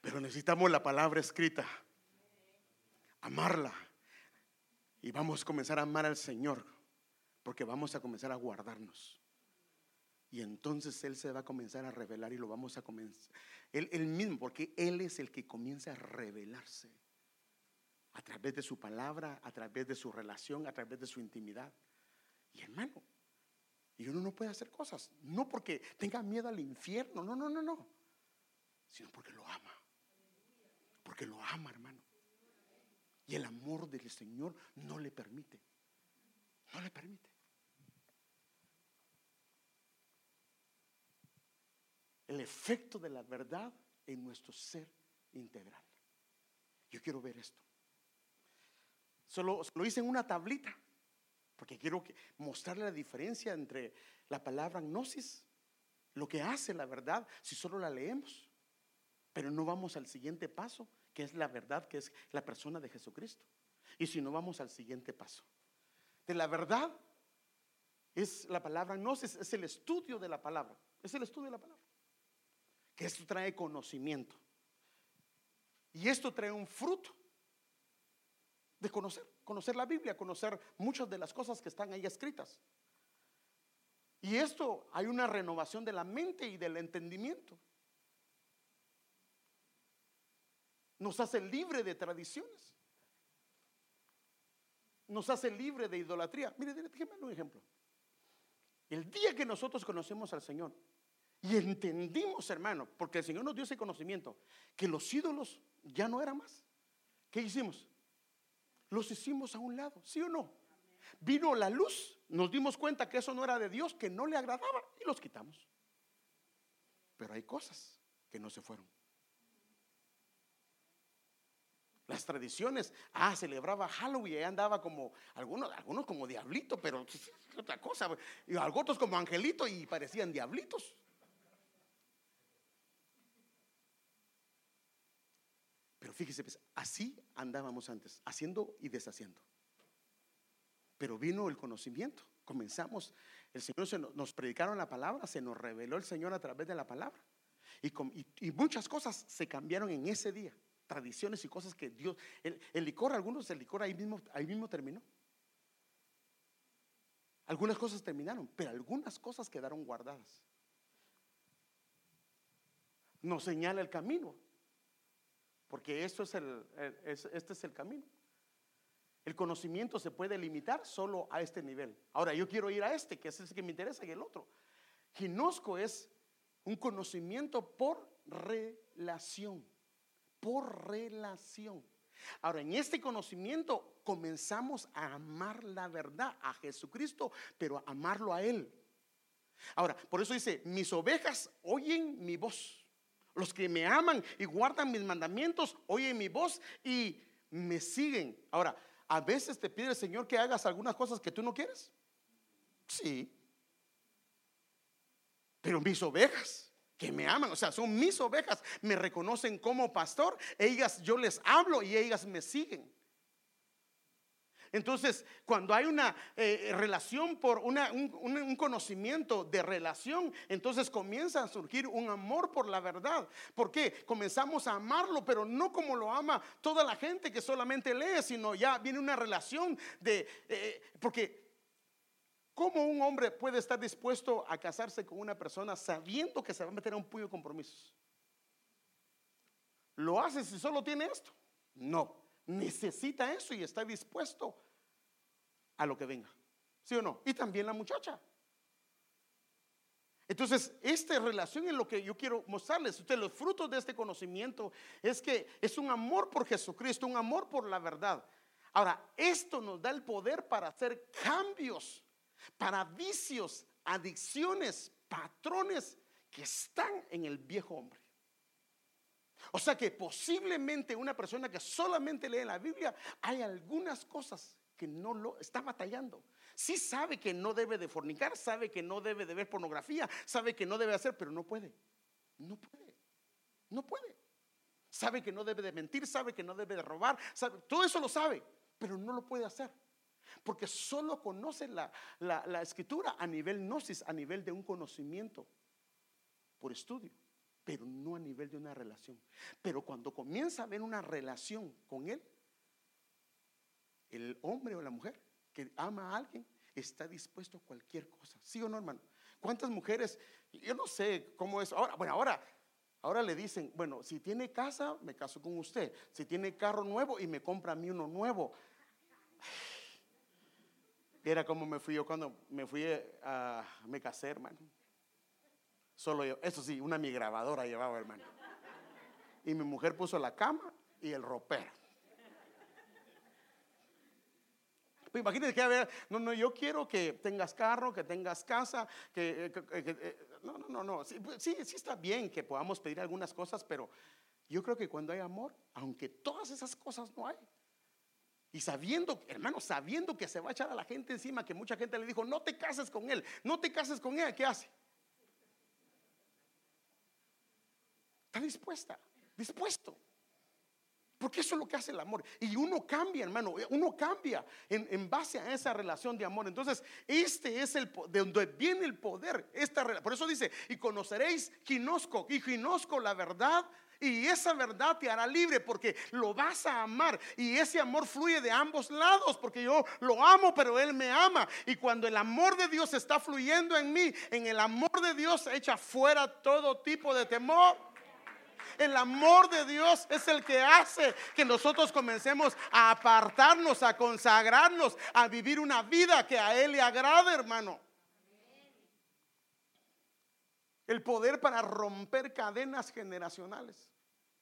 Pero necesitamos la palabra escrita. Amarla. Y vamos a comenzar a amar al Señor. Porque vamos a comenzar a guardarnos. Y entonces Él se va a comenzar a revelar y lo vamos a comenzar. Él mismo, porque Él es el que comienza a revelarse a través de su palabra, a través de su relación, a través de su intimidad. Y hermano, y uno no puede hacer cosas, no porque tenga miedo al infierno, no, no, no, no, sino porque lo ama. Porque lo ama, hermano. Y el amor del Señor no le permite. No le permite. El efecto de la verdad en nuestro ser integral. Yo quiero ver esto. Solo lo hice en una tablita, porque quiero mostrarle la diferencia entre la palabra gnosis, lo que hace la verdad, si solo la leemos, pero no vamos al siguiente paso, que es la verdad, que es la persona de Jesucristo. Y si no vamos al siguiente paso. De la verdad es la palabra gnosis, es el estudio de la palabra, es el estudio de la palabra. Que esto trae conocimiento. Y esto trae un fruto de conocer, conocer la Biblia, conocer muchas de las cosas que están ahí escritas. Y esto hay una renovación de la mente y del entendimiento. Nos hace libre de tradiciones. Nos hace libre de idolatría. Mire, déjeme un ejemplo. El día que nosotros conocemos al Señor y entendimos, hermano, porque el Señor nos dio ese conocimiento, que los ídolos ya no eran más. ¿Qué hicimos? Los hicimos a un lado, ¿sí o no? Vino la luz, nos dimos cuenta que eso no era de Dios, que no le agradaba y los quitamos. Pero hay cosas que no se fueron. Las tradiciones, ah, celebraba Halloween y andaba como, algunos, algunos como diablito, pero otra cosa, y otros como angelito y parecían diablitos. Fíjese, pues, así andábamos antes, haciendo y deshaciendo. Pero vino el conocimiento, comenzamos, el Señor nos, predicaron la palabra, se nos reveló el Señor a través de la palabra. Y, muchas cosas se cambiaron en ese día, tradiciones y cosas que Dios, el, licor, algunos del licor ahí mismo, ahí mismo terminó. Algunas cosas terminaron, pero algunas cosas quedaron guardadas. Nos señala el camino. Porque es el, este es el camino. El conocimiento se puede limitar solo a este nivel. Ahora, yo quiero ir a este, que es el que me interesa, y el otro. Ginosco es un conocimiento por relación. Por relación. Ahora, en este conocimiento comenzamos a amar la verdad, a Jesucristo, pero a amarlo a Él. Ahora, por eso dice, mis ovejas oyen mi voz. Los que me aman y guardan mis mandamientos, oyen mi voz y me siguen. Ahora, a veces te pide el Señor que hagas algunas cosas que tú no quieres. Sí. Pero mis ovejas que me aman, o sea, son mis ovejas, me reconocen como pastor, ellas yo les hablo y ellas me siguen. Entonces, cuando hay una eh, relación por una, un, conocimiento de relación, entonces comienza a surgir un amor por la verdad. ¿Por qué? Comenzamos a amarlo, pero no como lo ama toda la gente que solamente lee, sino ya viene una relación de... Eh, porque ¿Cómo un hombre puede estar dispuesto a casarse con una persona sabiendo que se va a meter a un puño de compromisos? ¿Lo hace si solo tiene esto? No necesita eso y está dispuesto a lo que venga. ¿Sí o no? Y también la muchacha. Entonces, esta relación es lo que yo quiero mostrarles. Ustedes, los frutos de este conocimiento es que es un amor por Jesucristo, un amor por la verdad. Ahora, esto nos da el poder para hacer cambios, para vicios, adicciones, patrones que están en el viejo hombre. O sea que posiblemente una persona que solamente lee la Biblia, hay algunas cosas que no lo está batallando. Sí sabe que no debe de fornicar, sabe que no debe de ver pornografía, sabe que no debe hacer, pero no puede. No puede. No puede. Sabe que no debe de mentir, sabe que no debe de robar, sabe, todo eso lo sabe, pero no lo puede hacer. Porque solo conoce la, la escritura a nivel gnosis, a nivel de un conocimiento por estudio pero no a nivel de una relación. Pero cuando comienza a haber una relación con Él, el hombre o la mujer que ama a alguien está dispuesto a cualquier cosa. ¿Sí o no, hermano? ¿Cuántas mujeres? Yo no sé cómo es. Ahora, bueno, ahora, ahora le dicen, bueno, si tiene casa, me caso con usted. Si tiene carro nuevo y me compra a mí uno nuevo. Era como me fui yo cuando me fui a, me casé, hermano. Solo yo, eso sí, una mi grabadora llevaba, hermano. Y mi mujer puso la cama y el ropero. Pues imagínate que, a ver, no, no, yo quiero que tengas carro, que tengas casa, que, eh, eh, no, no, no, no. Pues, sí, sí, está bien que podamos pedir algunas cosas, pero yo creo que cuando hay amor, aunque todas esas cosas no hay, y sabiendo, hermano, sabiendo que se va a echar a la gente encima, que mucha gente le dijo, no te cases con él, no te cases con ella, ¿qué hace? Está dispuesta, dispuesto. Porque eso es lo que hace el amor. Y uno cambia, hermano, uno cambia en, base a esa relación de amor. Entonces, este es el de donde viene el poder. Esta, por eso dice, y conoceréis Ginosco, y Ginosco la verdad. Y esa verdad te hará libre porque lo vas a amar. Y ese amor fluye de ambos lados porque yo lo amo, pero Él me ama. Y cuando el amor de Dios está fluyendo en mí, en el amor de Dios echa fuera todo tipo de temor. El amor de Dios es el que hace que nosotros comencemos a apartarnos, a consagrarnos, a vivir una vida que a Él le agrade, hermano. El poder para romper cadenas generacionales.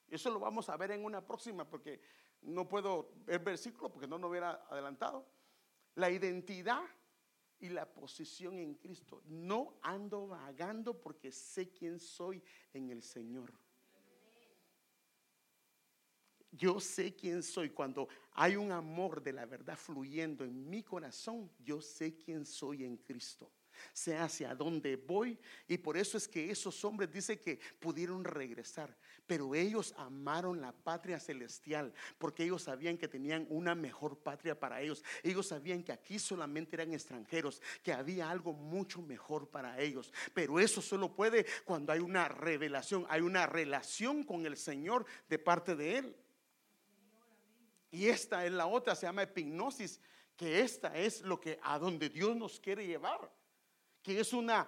Eso lo vamos a ver en una próxima porque no puedo ver versículo porque no lo hubiera adelantado. La identidad y la posición en Cristo. No ando vagando porque sé quién soy en el Señor yo sé quién soy. Cuando hay un amor de la verdad fluyendo en mi corazón, yo sé quién soy en Cristo. Sé hacia dónde voy. Y por eso es que esos hombres dice que pudieron regresar. Pero ellos amaron la patria celestial porque ellos sabían que tenían una mejor patria para ellos. Ellos sabían que aquí solamente eran extranjeros, que había algo mucho mejor para ellos. Pero eso solo puede cuando hay una revelación, hay una relación con el Señor de parte de Él. Y esta es la otra, se llama epignosis, que esta es lo que a donde Dios nos quiere llevar, que es una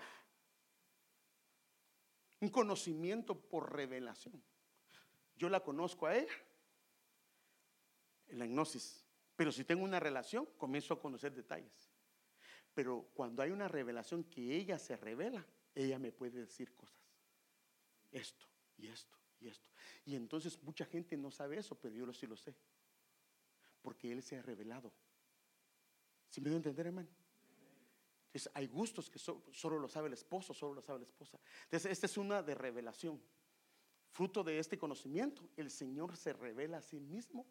un conocimiento por revelación. Yo la conozco a ella en la hipnosis, pero si tengo una relación, comienzo a conocer detalles. Pero cuando hay una revelación que ella se revela, ella me puede decir cosas. Esto y esto y esto. Y entonces mucha gente no sabe eso, pero yo sí lo sé porque Él se ha revelado. ¿Sí me a entender, hermano? Entonces, hay gustos que solo lo sabe el esposo, solo lo sabe la esposa. Entonces, esta es una de revelación. Fruto de este conocimiento, el Señor se revela a sí mismo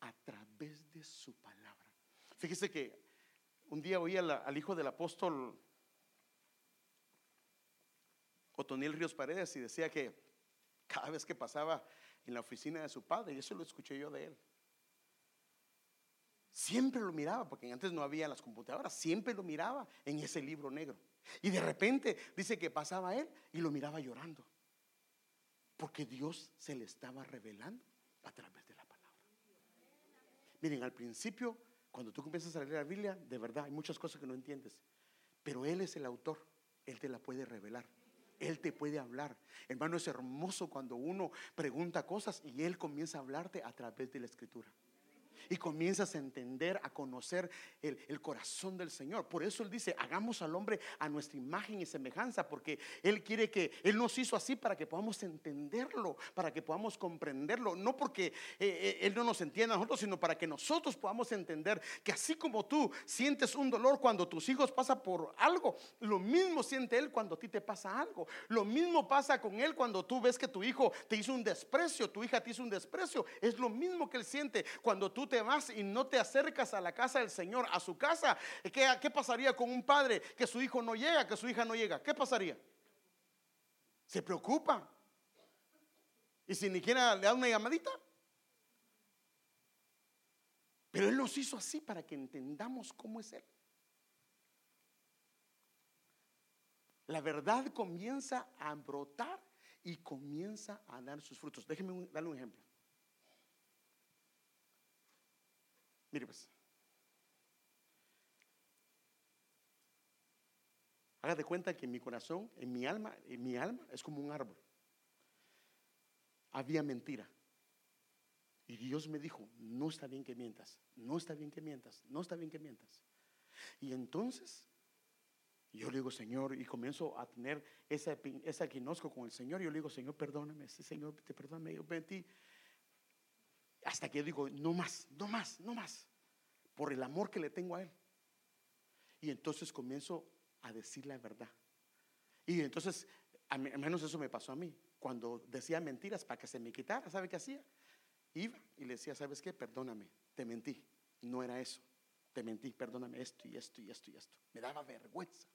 a través de su palabra. Fíjese que un día oí al hijo del apóstol Otoniel Ríos Paredes y decía que cada vez que pasaba en la oficina de su padre, y eso lo escuché yo de él, siempre lo miraba, porque antes no había las computadoras, siempre lo miraba en ese libro negro. Y de repente dice que pasaba él y lo miraba llorando, porque Dios se le estaba revelando a través de la palabra. Miren, al principio, cuando tú comienzas a leer la Biblia, de verdad hay muchas cosas que no entiendes, pero Él es el autor, Él te la puede revelar. Él te puede hablar. Hermano, es hermoso cuando uno pregunta cosas y Él comienza a hablarte a través de la escritura y comienzas a entender, a conocer el, corazón del Señor. Por eso Él dice, hagamos al hombre a nuestra imagen y semejanza, porque Él quiere que Él nos hizo así para que podamos entenderlo, para que podamos comprenderlo, no porque eh, eh, Él no nos entienda a nosotros, sino para que nosotros podamos entender que así como tú sientes un dolor cuando tus hijos pasan por algo, lo mismo siente Él cuando a ti te pasa algo. Lo mismo pasa con Él cuando tú ves que tu hijo te hizo un desprecio, tu hija te hizo un desprecio. Es lo mismo que Él siente cuando tú te vas y no te acercas a la casa del Señor, a su casa, ¿qué, ¿qué pasaría con un padre que su hijo no llega, que su hija no llega? ¿Qué pasaría? Se preocupa. Y si ni siquiera le da una llamadita. Pero Él nos hizo así para que entendamos cómo es Él. La verdad comienza a brotar y comienza a dar sus frutos. Déjenme darle un ejemplo. Mire pues. Haga cuenta que en mi corazón, en mi alma, en mi alma es como un árbol. Había mentira. Y Dios me dijo, no está bien que mientas, no está bien que mientas, no está bien que mientas. Y entonces yo le digo, Señor, y comienzo a tener ese, ese equinosco con el Señor. Yo le digo, Señor, perdóname, Señor, te perdóname, yo mentí. Hasta que yo digo, no más, no más, no más. Por el amor que le tengo a Él. Y entonces comienzo a decir la verdad. Y entonces, al menos eso me pasó a mí. Cuando decía mentiras para que se me quitara, ¿sabe qué hacía? Iba y le decía, ¿sabes qué? Perdóname, te mentí. No era eso. Te mentí, perdóname esto y esto y esto y esto. Me daba vergüenza.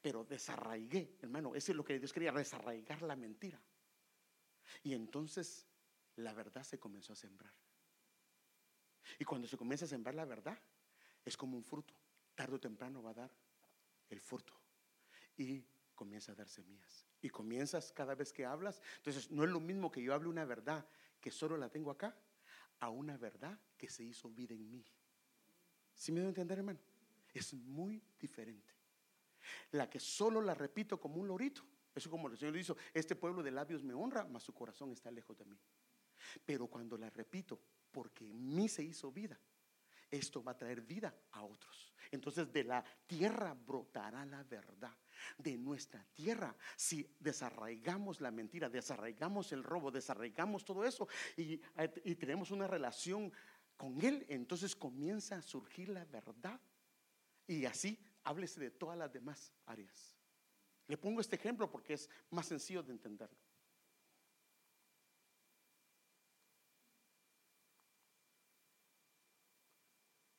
Pero desarraigué, hermano, eso es lo que Dios quería, desarraigar la mentira. Y entonces la verdad se comenzó a sembrar. Y cuando se comienza a sembrar la verdad, es como un fruto. Tarde o temprano va a dar el fruto. Y comienza a dar semillas. Y comienzas cada vez que hablas. Entonces, no es lo mismo que yo hable una verdad que solo la tengo acá, a una verdad que se hizo vida en mí. ¿Sí me debo entender, hermano? Es muy diferente. La que solo la repito como un lorito. Eso como el Señor dice, este pueblo de labios me honra, mas su corazón está lejos de mí. Pero cuando la repito, porque en mí se hizo vida, esto va a traer vida a otros. Entonces de la tierra brotará la verdad. De nuestra tierra, si desarraigamos la mentira, desarraigamos el robo, desarraigamos todo eso y, tenemos una relación con Él, entonces comienza a surgir la verdad. Y así háblese de todas las demás áreas. Le pongo este ejemplo porque es más sencillo de entenderlo.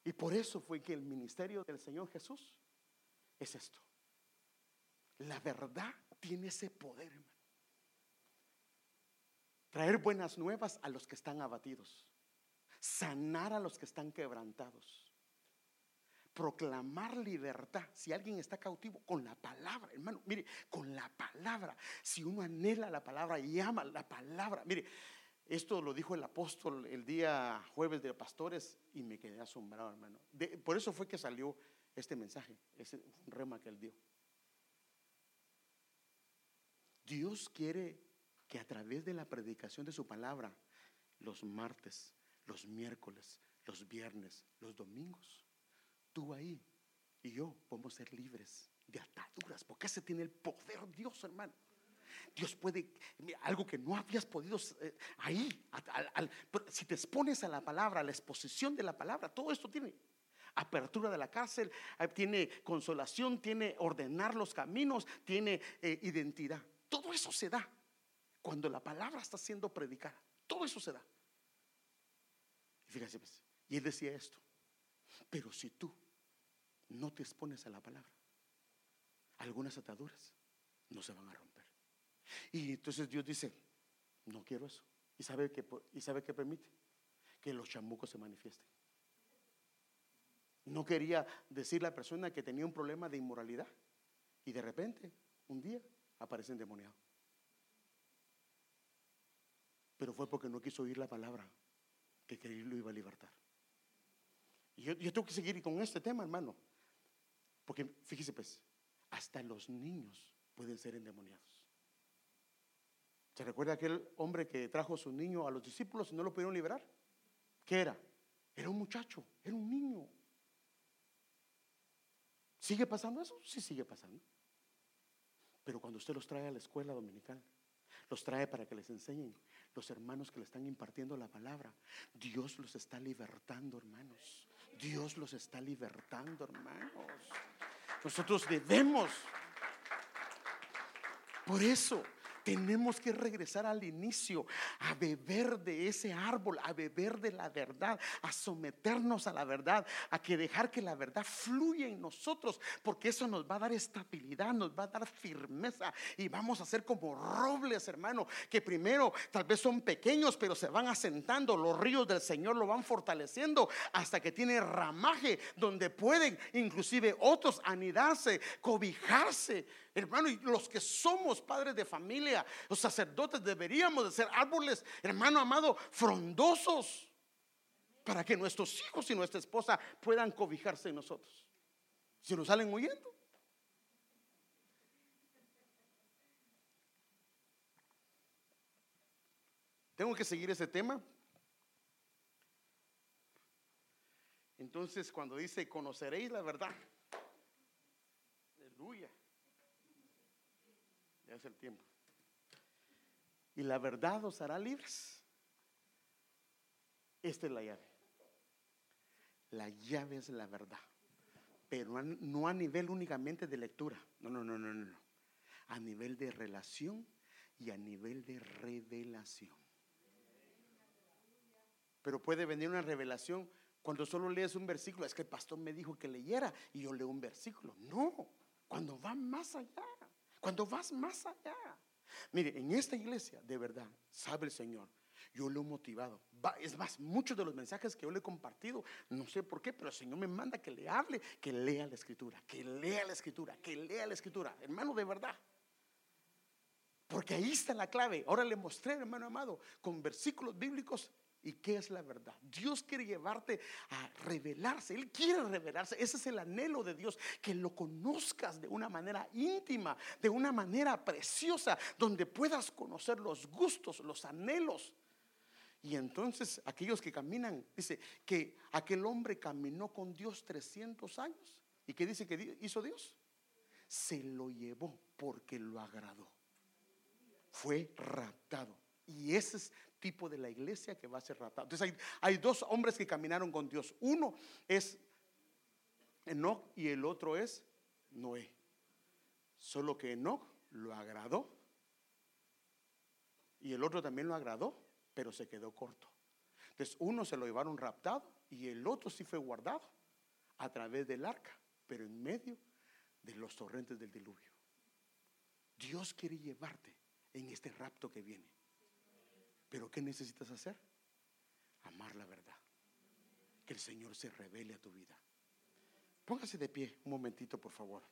Y por eso fue que el ministerio del Señor Jesús es esto. La verdad tiene ese poder, hermano. Traer buenas nuevas a los que están abatidos. Sanar a los que están quebrantados. Proclamar libertad. Si alguien está cautivo, con la palabra, hermano, mire, con la palabra. Si uno anhela la palabra y ama la palabra, mire, esto lo dijo el apóstol el día jueves de pastores y me quedé asombrado, hermano. por eso fue que salió este mensaje, ese rema que él dio. Dios quiere que a través de la predicación de su palabra, los martes, los miércoles, los viernes, los domingos, tú ahí y yo podemos ser libres de ataduras, porque ese tiene el poder Dios, hermano. Dios puede, algo que no habías podido eh, ahí, si te expones a la palabra, a la exposición de la palabra, todo esto tiene apertura de la cárcel, eh, tiene consolación, tiene ordenar los caminos, tiene eh, identidad. Todo eso se da cuando la palabra está siendo predicada. Todo eso se da. Y fíjese, pues, y él decía esto, pero si tú no te expones a la palabra, algunas ataduras no se van a romper. Y entonces Dios dice, no quiero eso. ¿Y sabe qué, y sabe qué permite? Que los chamucos se manifiesten. No quería decir la persona que tenía un problema de inmoralidad. Y de repente, un día, aparece endemoniado. Pero fue porque no quiso oír la palabra que quería lo iba a libertar. Y yo, yo tengo que seguir con este tema, hermano. Porque fíjese pues, hasta los niños pueden ser endemoniados. ¿Se recuerda aquel hombre que trajo a su niño a los discípulos y no lo pudieron liberar? ¿Qué era? Era un muchacho, era un niño. ¿Sigue pasando eso? Sí, sigue pasando. Pero cuando usted los trae a la escuela dominical, los trae para que les enseñen los hermanos que le están impartiendo la palabra, Dios los está libertando, hermanos. Dios los está libertando, hermanos. Nosotros debemos. Por eso tenemos que regresar al inicio, a beber de ese árbol, a beber de la verdad, a someternos a la verdad, a que dejar que la verdad fluya en nosotros, porque eso nos va a dar estabilidad, nos va a dar firmeza y vamos a ser como robles, hermano, que primero tal vez son pequeños, pero se van asentando, los ríos del Señor lo van fortaleciendo hasta que tiene ramaje donde pueden inclusive otros anidarse, cobijarse Hermano, y los que somos padres de familia, los sacerdotes deberíamos de ser árboles, hermano amado, frondosos, para que nuestros hijos y nuestra esposa puedan cobijarse en nosotros. Si nos salen huyendo. Tengo que seguir ese tema. Entonces, cuando dice, conoceréis la verdad. Aleluya. Ya es el tiempo. Y la verdad os hará libres. Esta es la llave. La llave es la verdad. Pero no a nivel únicamente de lectura. No, no, no, no, no. A nivel de relación y a nivel de revelación. Pero puede venir una revelación cuando solo lees un versículo. Es que el pastor me dijo que leyera y yo leo un versículo. No, cuando va más allá. Cuando vas más allá. Mire, en esta iglesia, de verdad, sabe el Señor, yo lo he motivado. Es más, muchos de los mensajes que yo le he compartido, no sé por qué, pero el Señor me manda que le hable, que lea la escritura, que lea la escritura, que lea la escritura. Hermano, de verdad. Porque ahí está la clave. Ahora le mostré, hermano amado, con versículos bíblicos ¿Y qué es la verdad? Dios quiere llevarte a revelarse. Él quiere revelarse. Ese es el anhelo de Dios. Que lo conozcas de una manera íntima, de una manera preciosa, donde puedas conocer los gustos, los anhelos. Y entonces aquellos que caminan, dice que aquel hombre caminó con Dios 300 años. ¿Y qué dice que hizo Dios? Se lo llevó porque lo agradó. Fue raptado. Y ese es tipo de la iglesia que va a ser raptado. Entonces hay, hay dos hombres que caminaron con Dios. Uno es Enoch y el otro es Noé. Solo que Enoch lo agradó y el otro también lo agradó, pero se quedó corto. Entonces uno se lo llevaron raptado y el otro sí fue guardado a través del arca, pero en medio de los torrentes del diluvio. Dios quiere llevarte en este rapto que viene. Pero ¿qué necesitas hacer? Amar la verdad. Que el Señor se revele a tu vida. Póngase de pie un momentito, por favor.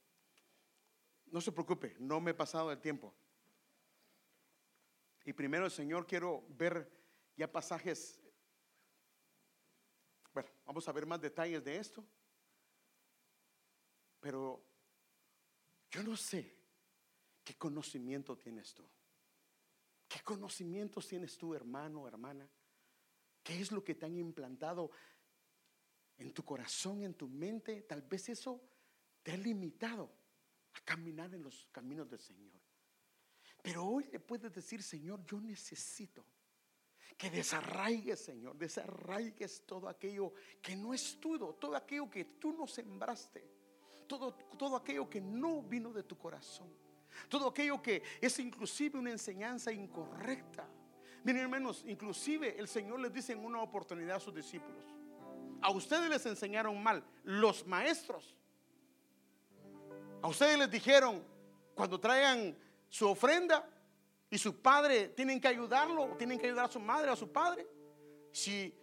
No se preocupe, no me he pasado el tiempo. Y primero, Señor, quiero ver ya pasajes. Bueno, vamos a ver más detalles de esto. Pero yo no sé qué conocimiento tienes tú. ¿Qué conocimientos tienes tú, hermano, hermana? ¿Qué es lo que te han implantado en tu corazón, en tu mente? Tal vez eso te ha limitado a caminar en los caminos del Señor. Pero hoy le puedes decir, Señor, yo necesito que desarraigues, Señor, desarraigues todo aquello que no es tuyo, todo aquello que tú no sembraste, todo, todo aquello que no vino de tu corazón. Todo aquello que es inclusive una enseñanza incorrecta. Miren hermanos, inclusive el Señor les dice en una oportunidad a sus discípulos, a ustedes les enseñaron mal los maestros. A ustedes les dijeron, cuando traigan su ofrenda, y su padre tienen que ayudarlo, tienen que ayudar a su madre, a su padre. Si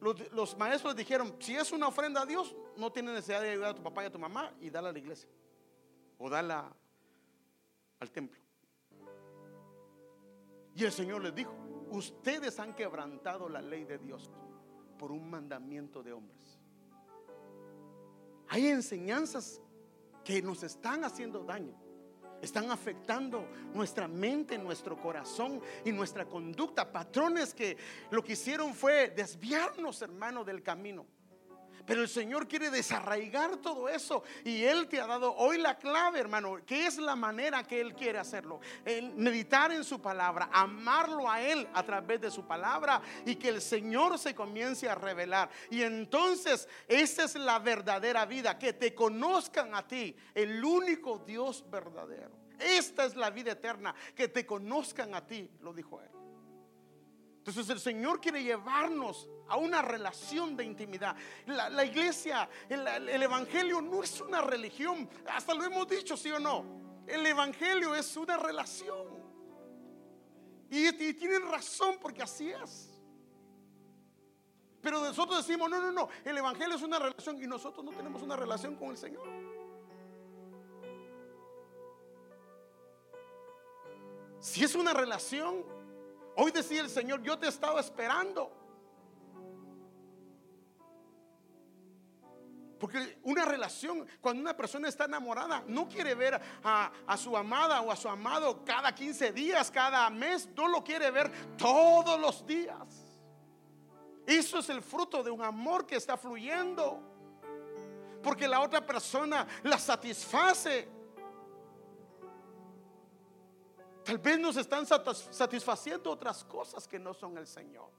los, maestros dijeron, si es una ofrenda a Dios, no tiene necesidad de ayudar a tu papá y a tu mamá y darla a la iglesia o darla al templo. Y el Señor les dijo, ustedes han quebrantado la ley de Dios por un mandamiento de hombres. Hay enseñanzas que nos están haciendo daño. Están afectando nuestra mente, nuestro corazón y nuestra conducta. Patrones que lo que hicieron fue desviarnos, hermano, del camino. Pero el Señor quiere desarraigar todo eso. Y Él te ha dado hoy la clave, hermano, que es la manera que Él quiere hacerlo. Meditar en su palabra, amarlo a Él a través de su palabra y que el Señor se comience a revelar. Y entonces, esa es la verdadera vida, que te conozcan a ti, el único Dios verdadero. Esta es la vida eterna, que te conozcan a ti, lo dijo Él. Entonces el Señor quiere llevarnos a una relación de intimidad. La, iglesia, el, Evangelio no es una religión. Hasta lo hemos dicho, sí o no. El Evangelio es una relación. Y, y tienen razón porque así es. Pero nosotros decimos, no, no, no, el Evangelio es una relación y nosotros no tenemos una relación con el Señor. Si es una relación, Hoy decía el Señor, yo te estaba esperando. Porque una relación, cuando una persona está enamorada, no quiere ver a, su amada o a su amado cada 15 días, cada mes, no lo quiere ver todos los días. Eso es el fruto de un amor que está fluyendo. Porque la otra persona la satisface. Tal vez nos están satisfaciendo otras cosas que no son el Señor.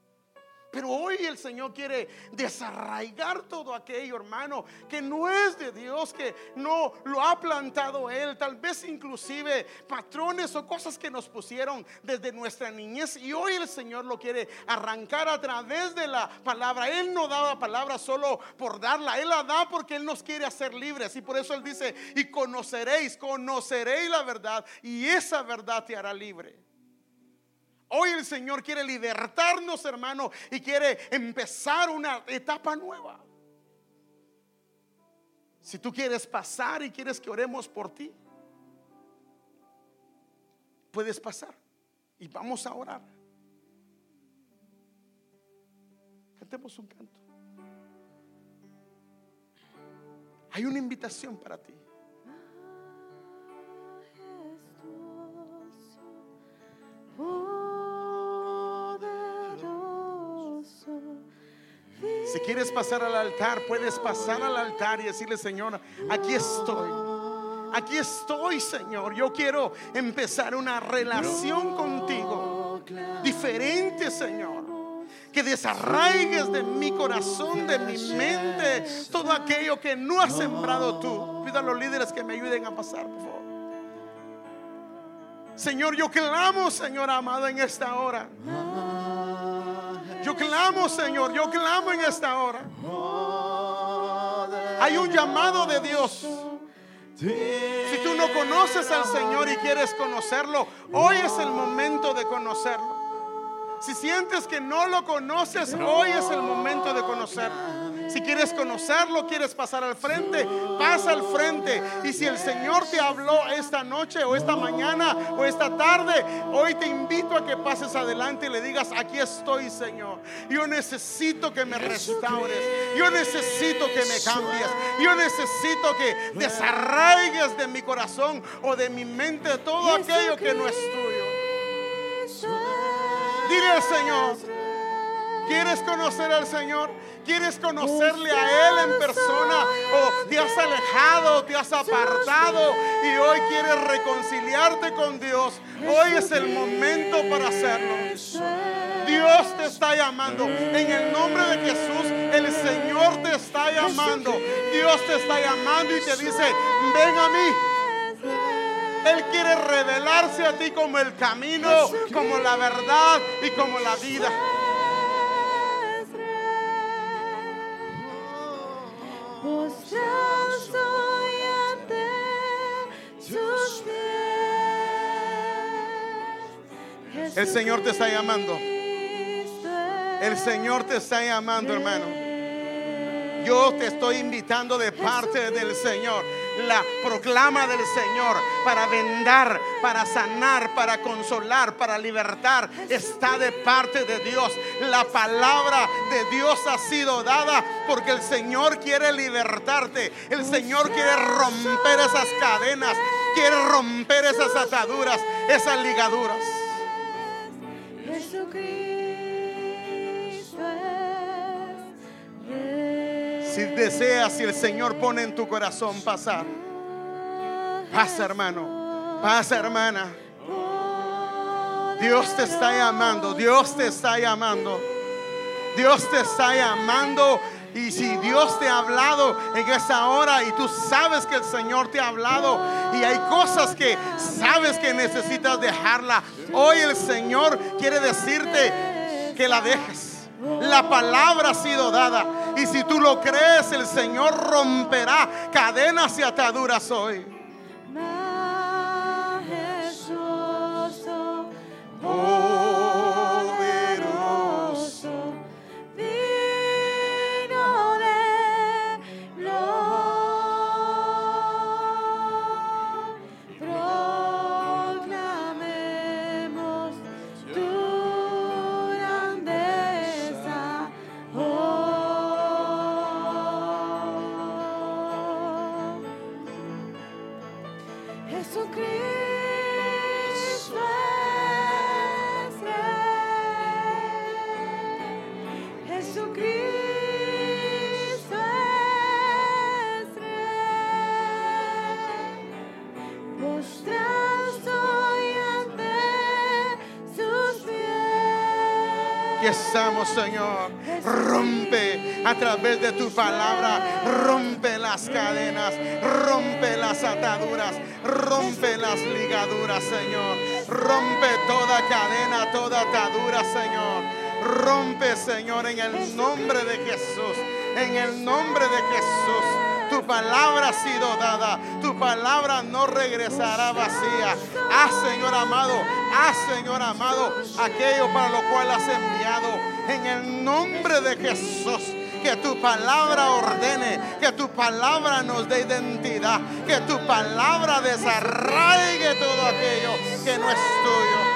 Pero hoy el Señor quiere desarraigar todo aquello, hermano, que no es de Dios, que no lo ha plantado Él. Tal vez inclusive patrones o cosas que nos pusieron desde nuestra niñez. Y hoy el Señor lo quiere arrancar a través de la palabra. Él no da la palabra solo por darla. Él la da porque Él nos quiere hacer libres. Y por eso Él dice, y conoceréis, conoceréis la verdad. Y esa verdad te hará libre. Hoy el Señor quiere libertarnos, hermano, y quiere empezar una etapa nueva. Si tú quieres pasar y quieres que oremos por ti, puedes pasar y vamos a orar. Cantemos un canto. Hay una invitación para ti. Quieres pasar al altar, puedes pasar al altar y decirle, Señor, aquí estoy. Aquí estoy, Señor. Yo quiero empezar una relación contigo. Diferente, Señor. Que desarraigues de mi corazón, de mi mente, todo aquello que no has sembrado tú. Pido a los líderes que me ayuden a pasar, por favor. Señor, yo clamo, Señor amado, en esta hora. Yo clamo, Señor, yo clamo en esta hora. Hay un llamado de Dios. Si tú no conoces al Señor y quieres conocerlo, hoy es el momento de conocerlo. Si sientes que no lo conoces, hoy es el momento de conocerlo. Si quieres conocerlo, quieres pasar al frente, pasa al frente. Y si el Señor te habló esta noche o esta mañana o esta tarde, hoy te invito a que pases adelante y le digas, aquí estoy Señor. Yo necesito que me restaures. Yo necesito que me cambies. Yo necesito que desarraigues de mi corazón o de mi mente todo aquello que no es tuyo. Dile al Señor, ¿quieres conocer al Señor? quieres conocerle a Él en persona o te has alejado, te has apartado y hoy quieres reconciliarte con Dios, hoy es el momento para hacerlo. Dios te está llamando. En el nombre de Jesús, el Señor te está llamando. Dios te está llamando y te dice, ven a mí. Él quiere revelarse a ti como el camino, como la verdad y como la vida. El Señor te está llamando. El Señor te está llamando, hermano. Yo te estoy invitando de parte del Señor. La proclama del Señor para vendar, para sanar, para consolar, para libertar, está de parte de Dios. La palabra de Dios ha sido dada porque el Señor quiere libertarte. El Señor quiere romper esas cadenas, quiere romper esas ataduras, esas ligaduras. Deseas, si el Señor pone en tu corazón pasar, pasa hermano, pasa hermana. Dios te está llamando, Dios te está llamando, Dios te está llamando. Y si Dios te ha hablado en esa hora y tú sabes que el Señor te ha hablado y hay cosas que sabes que necesitas dejarla, hoy el Señor quiere decirte que la dejes. La palabra ha sido dada. Y si tú lo crees, el Señor romperá cadenas y ataduras hoy. Señor. Rompe a través de tu palabra, rompe las cadenas, rompe las ataduras, rompe las ligaduras, Señor. Rompe toda cadena, toda atadura, Señor. Rompe, Señor, en el nombre de Jesús. En el nombre de Jesús. Tu palabra ha sido dada. Tu palabra no regresará vacía. Ah, Señor amado. Ah, Señor amado. Aquello para lo cual has enviado. En el nombre de Jesús. Que tu palabra ordene, que tu palabra nos dé identidad, que tu palabra desarraigue todo aquello que no es tuyo.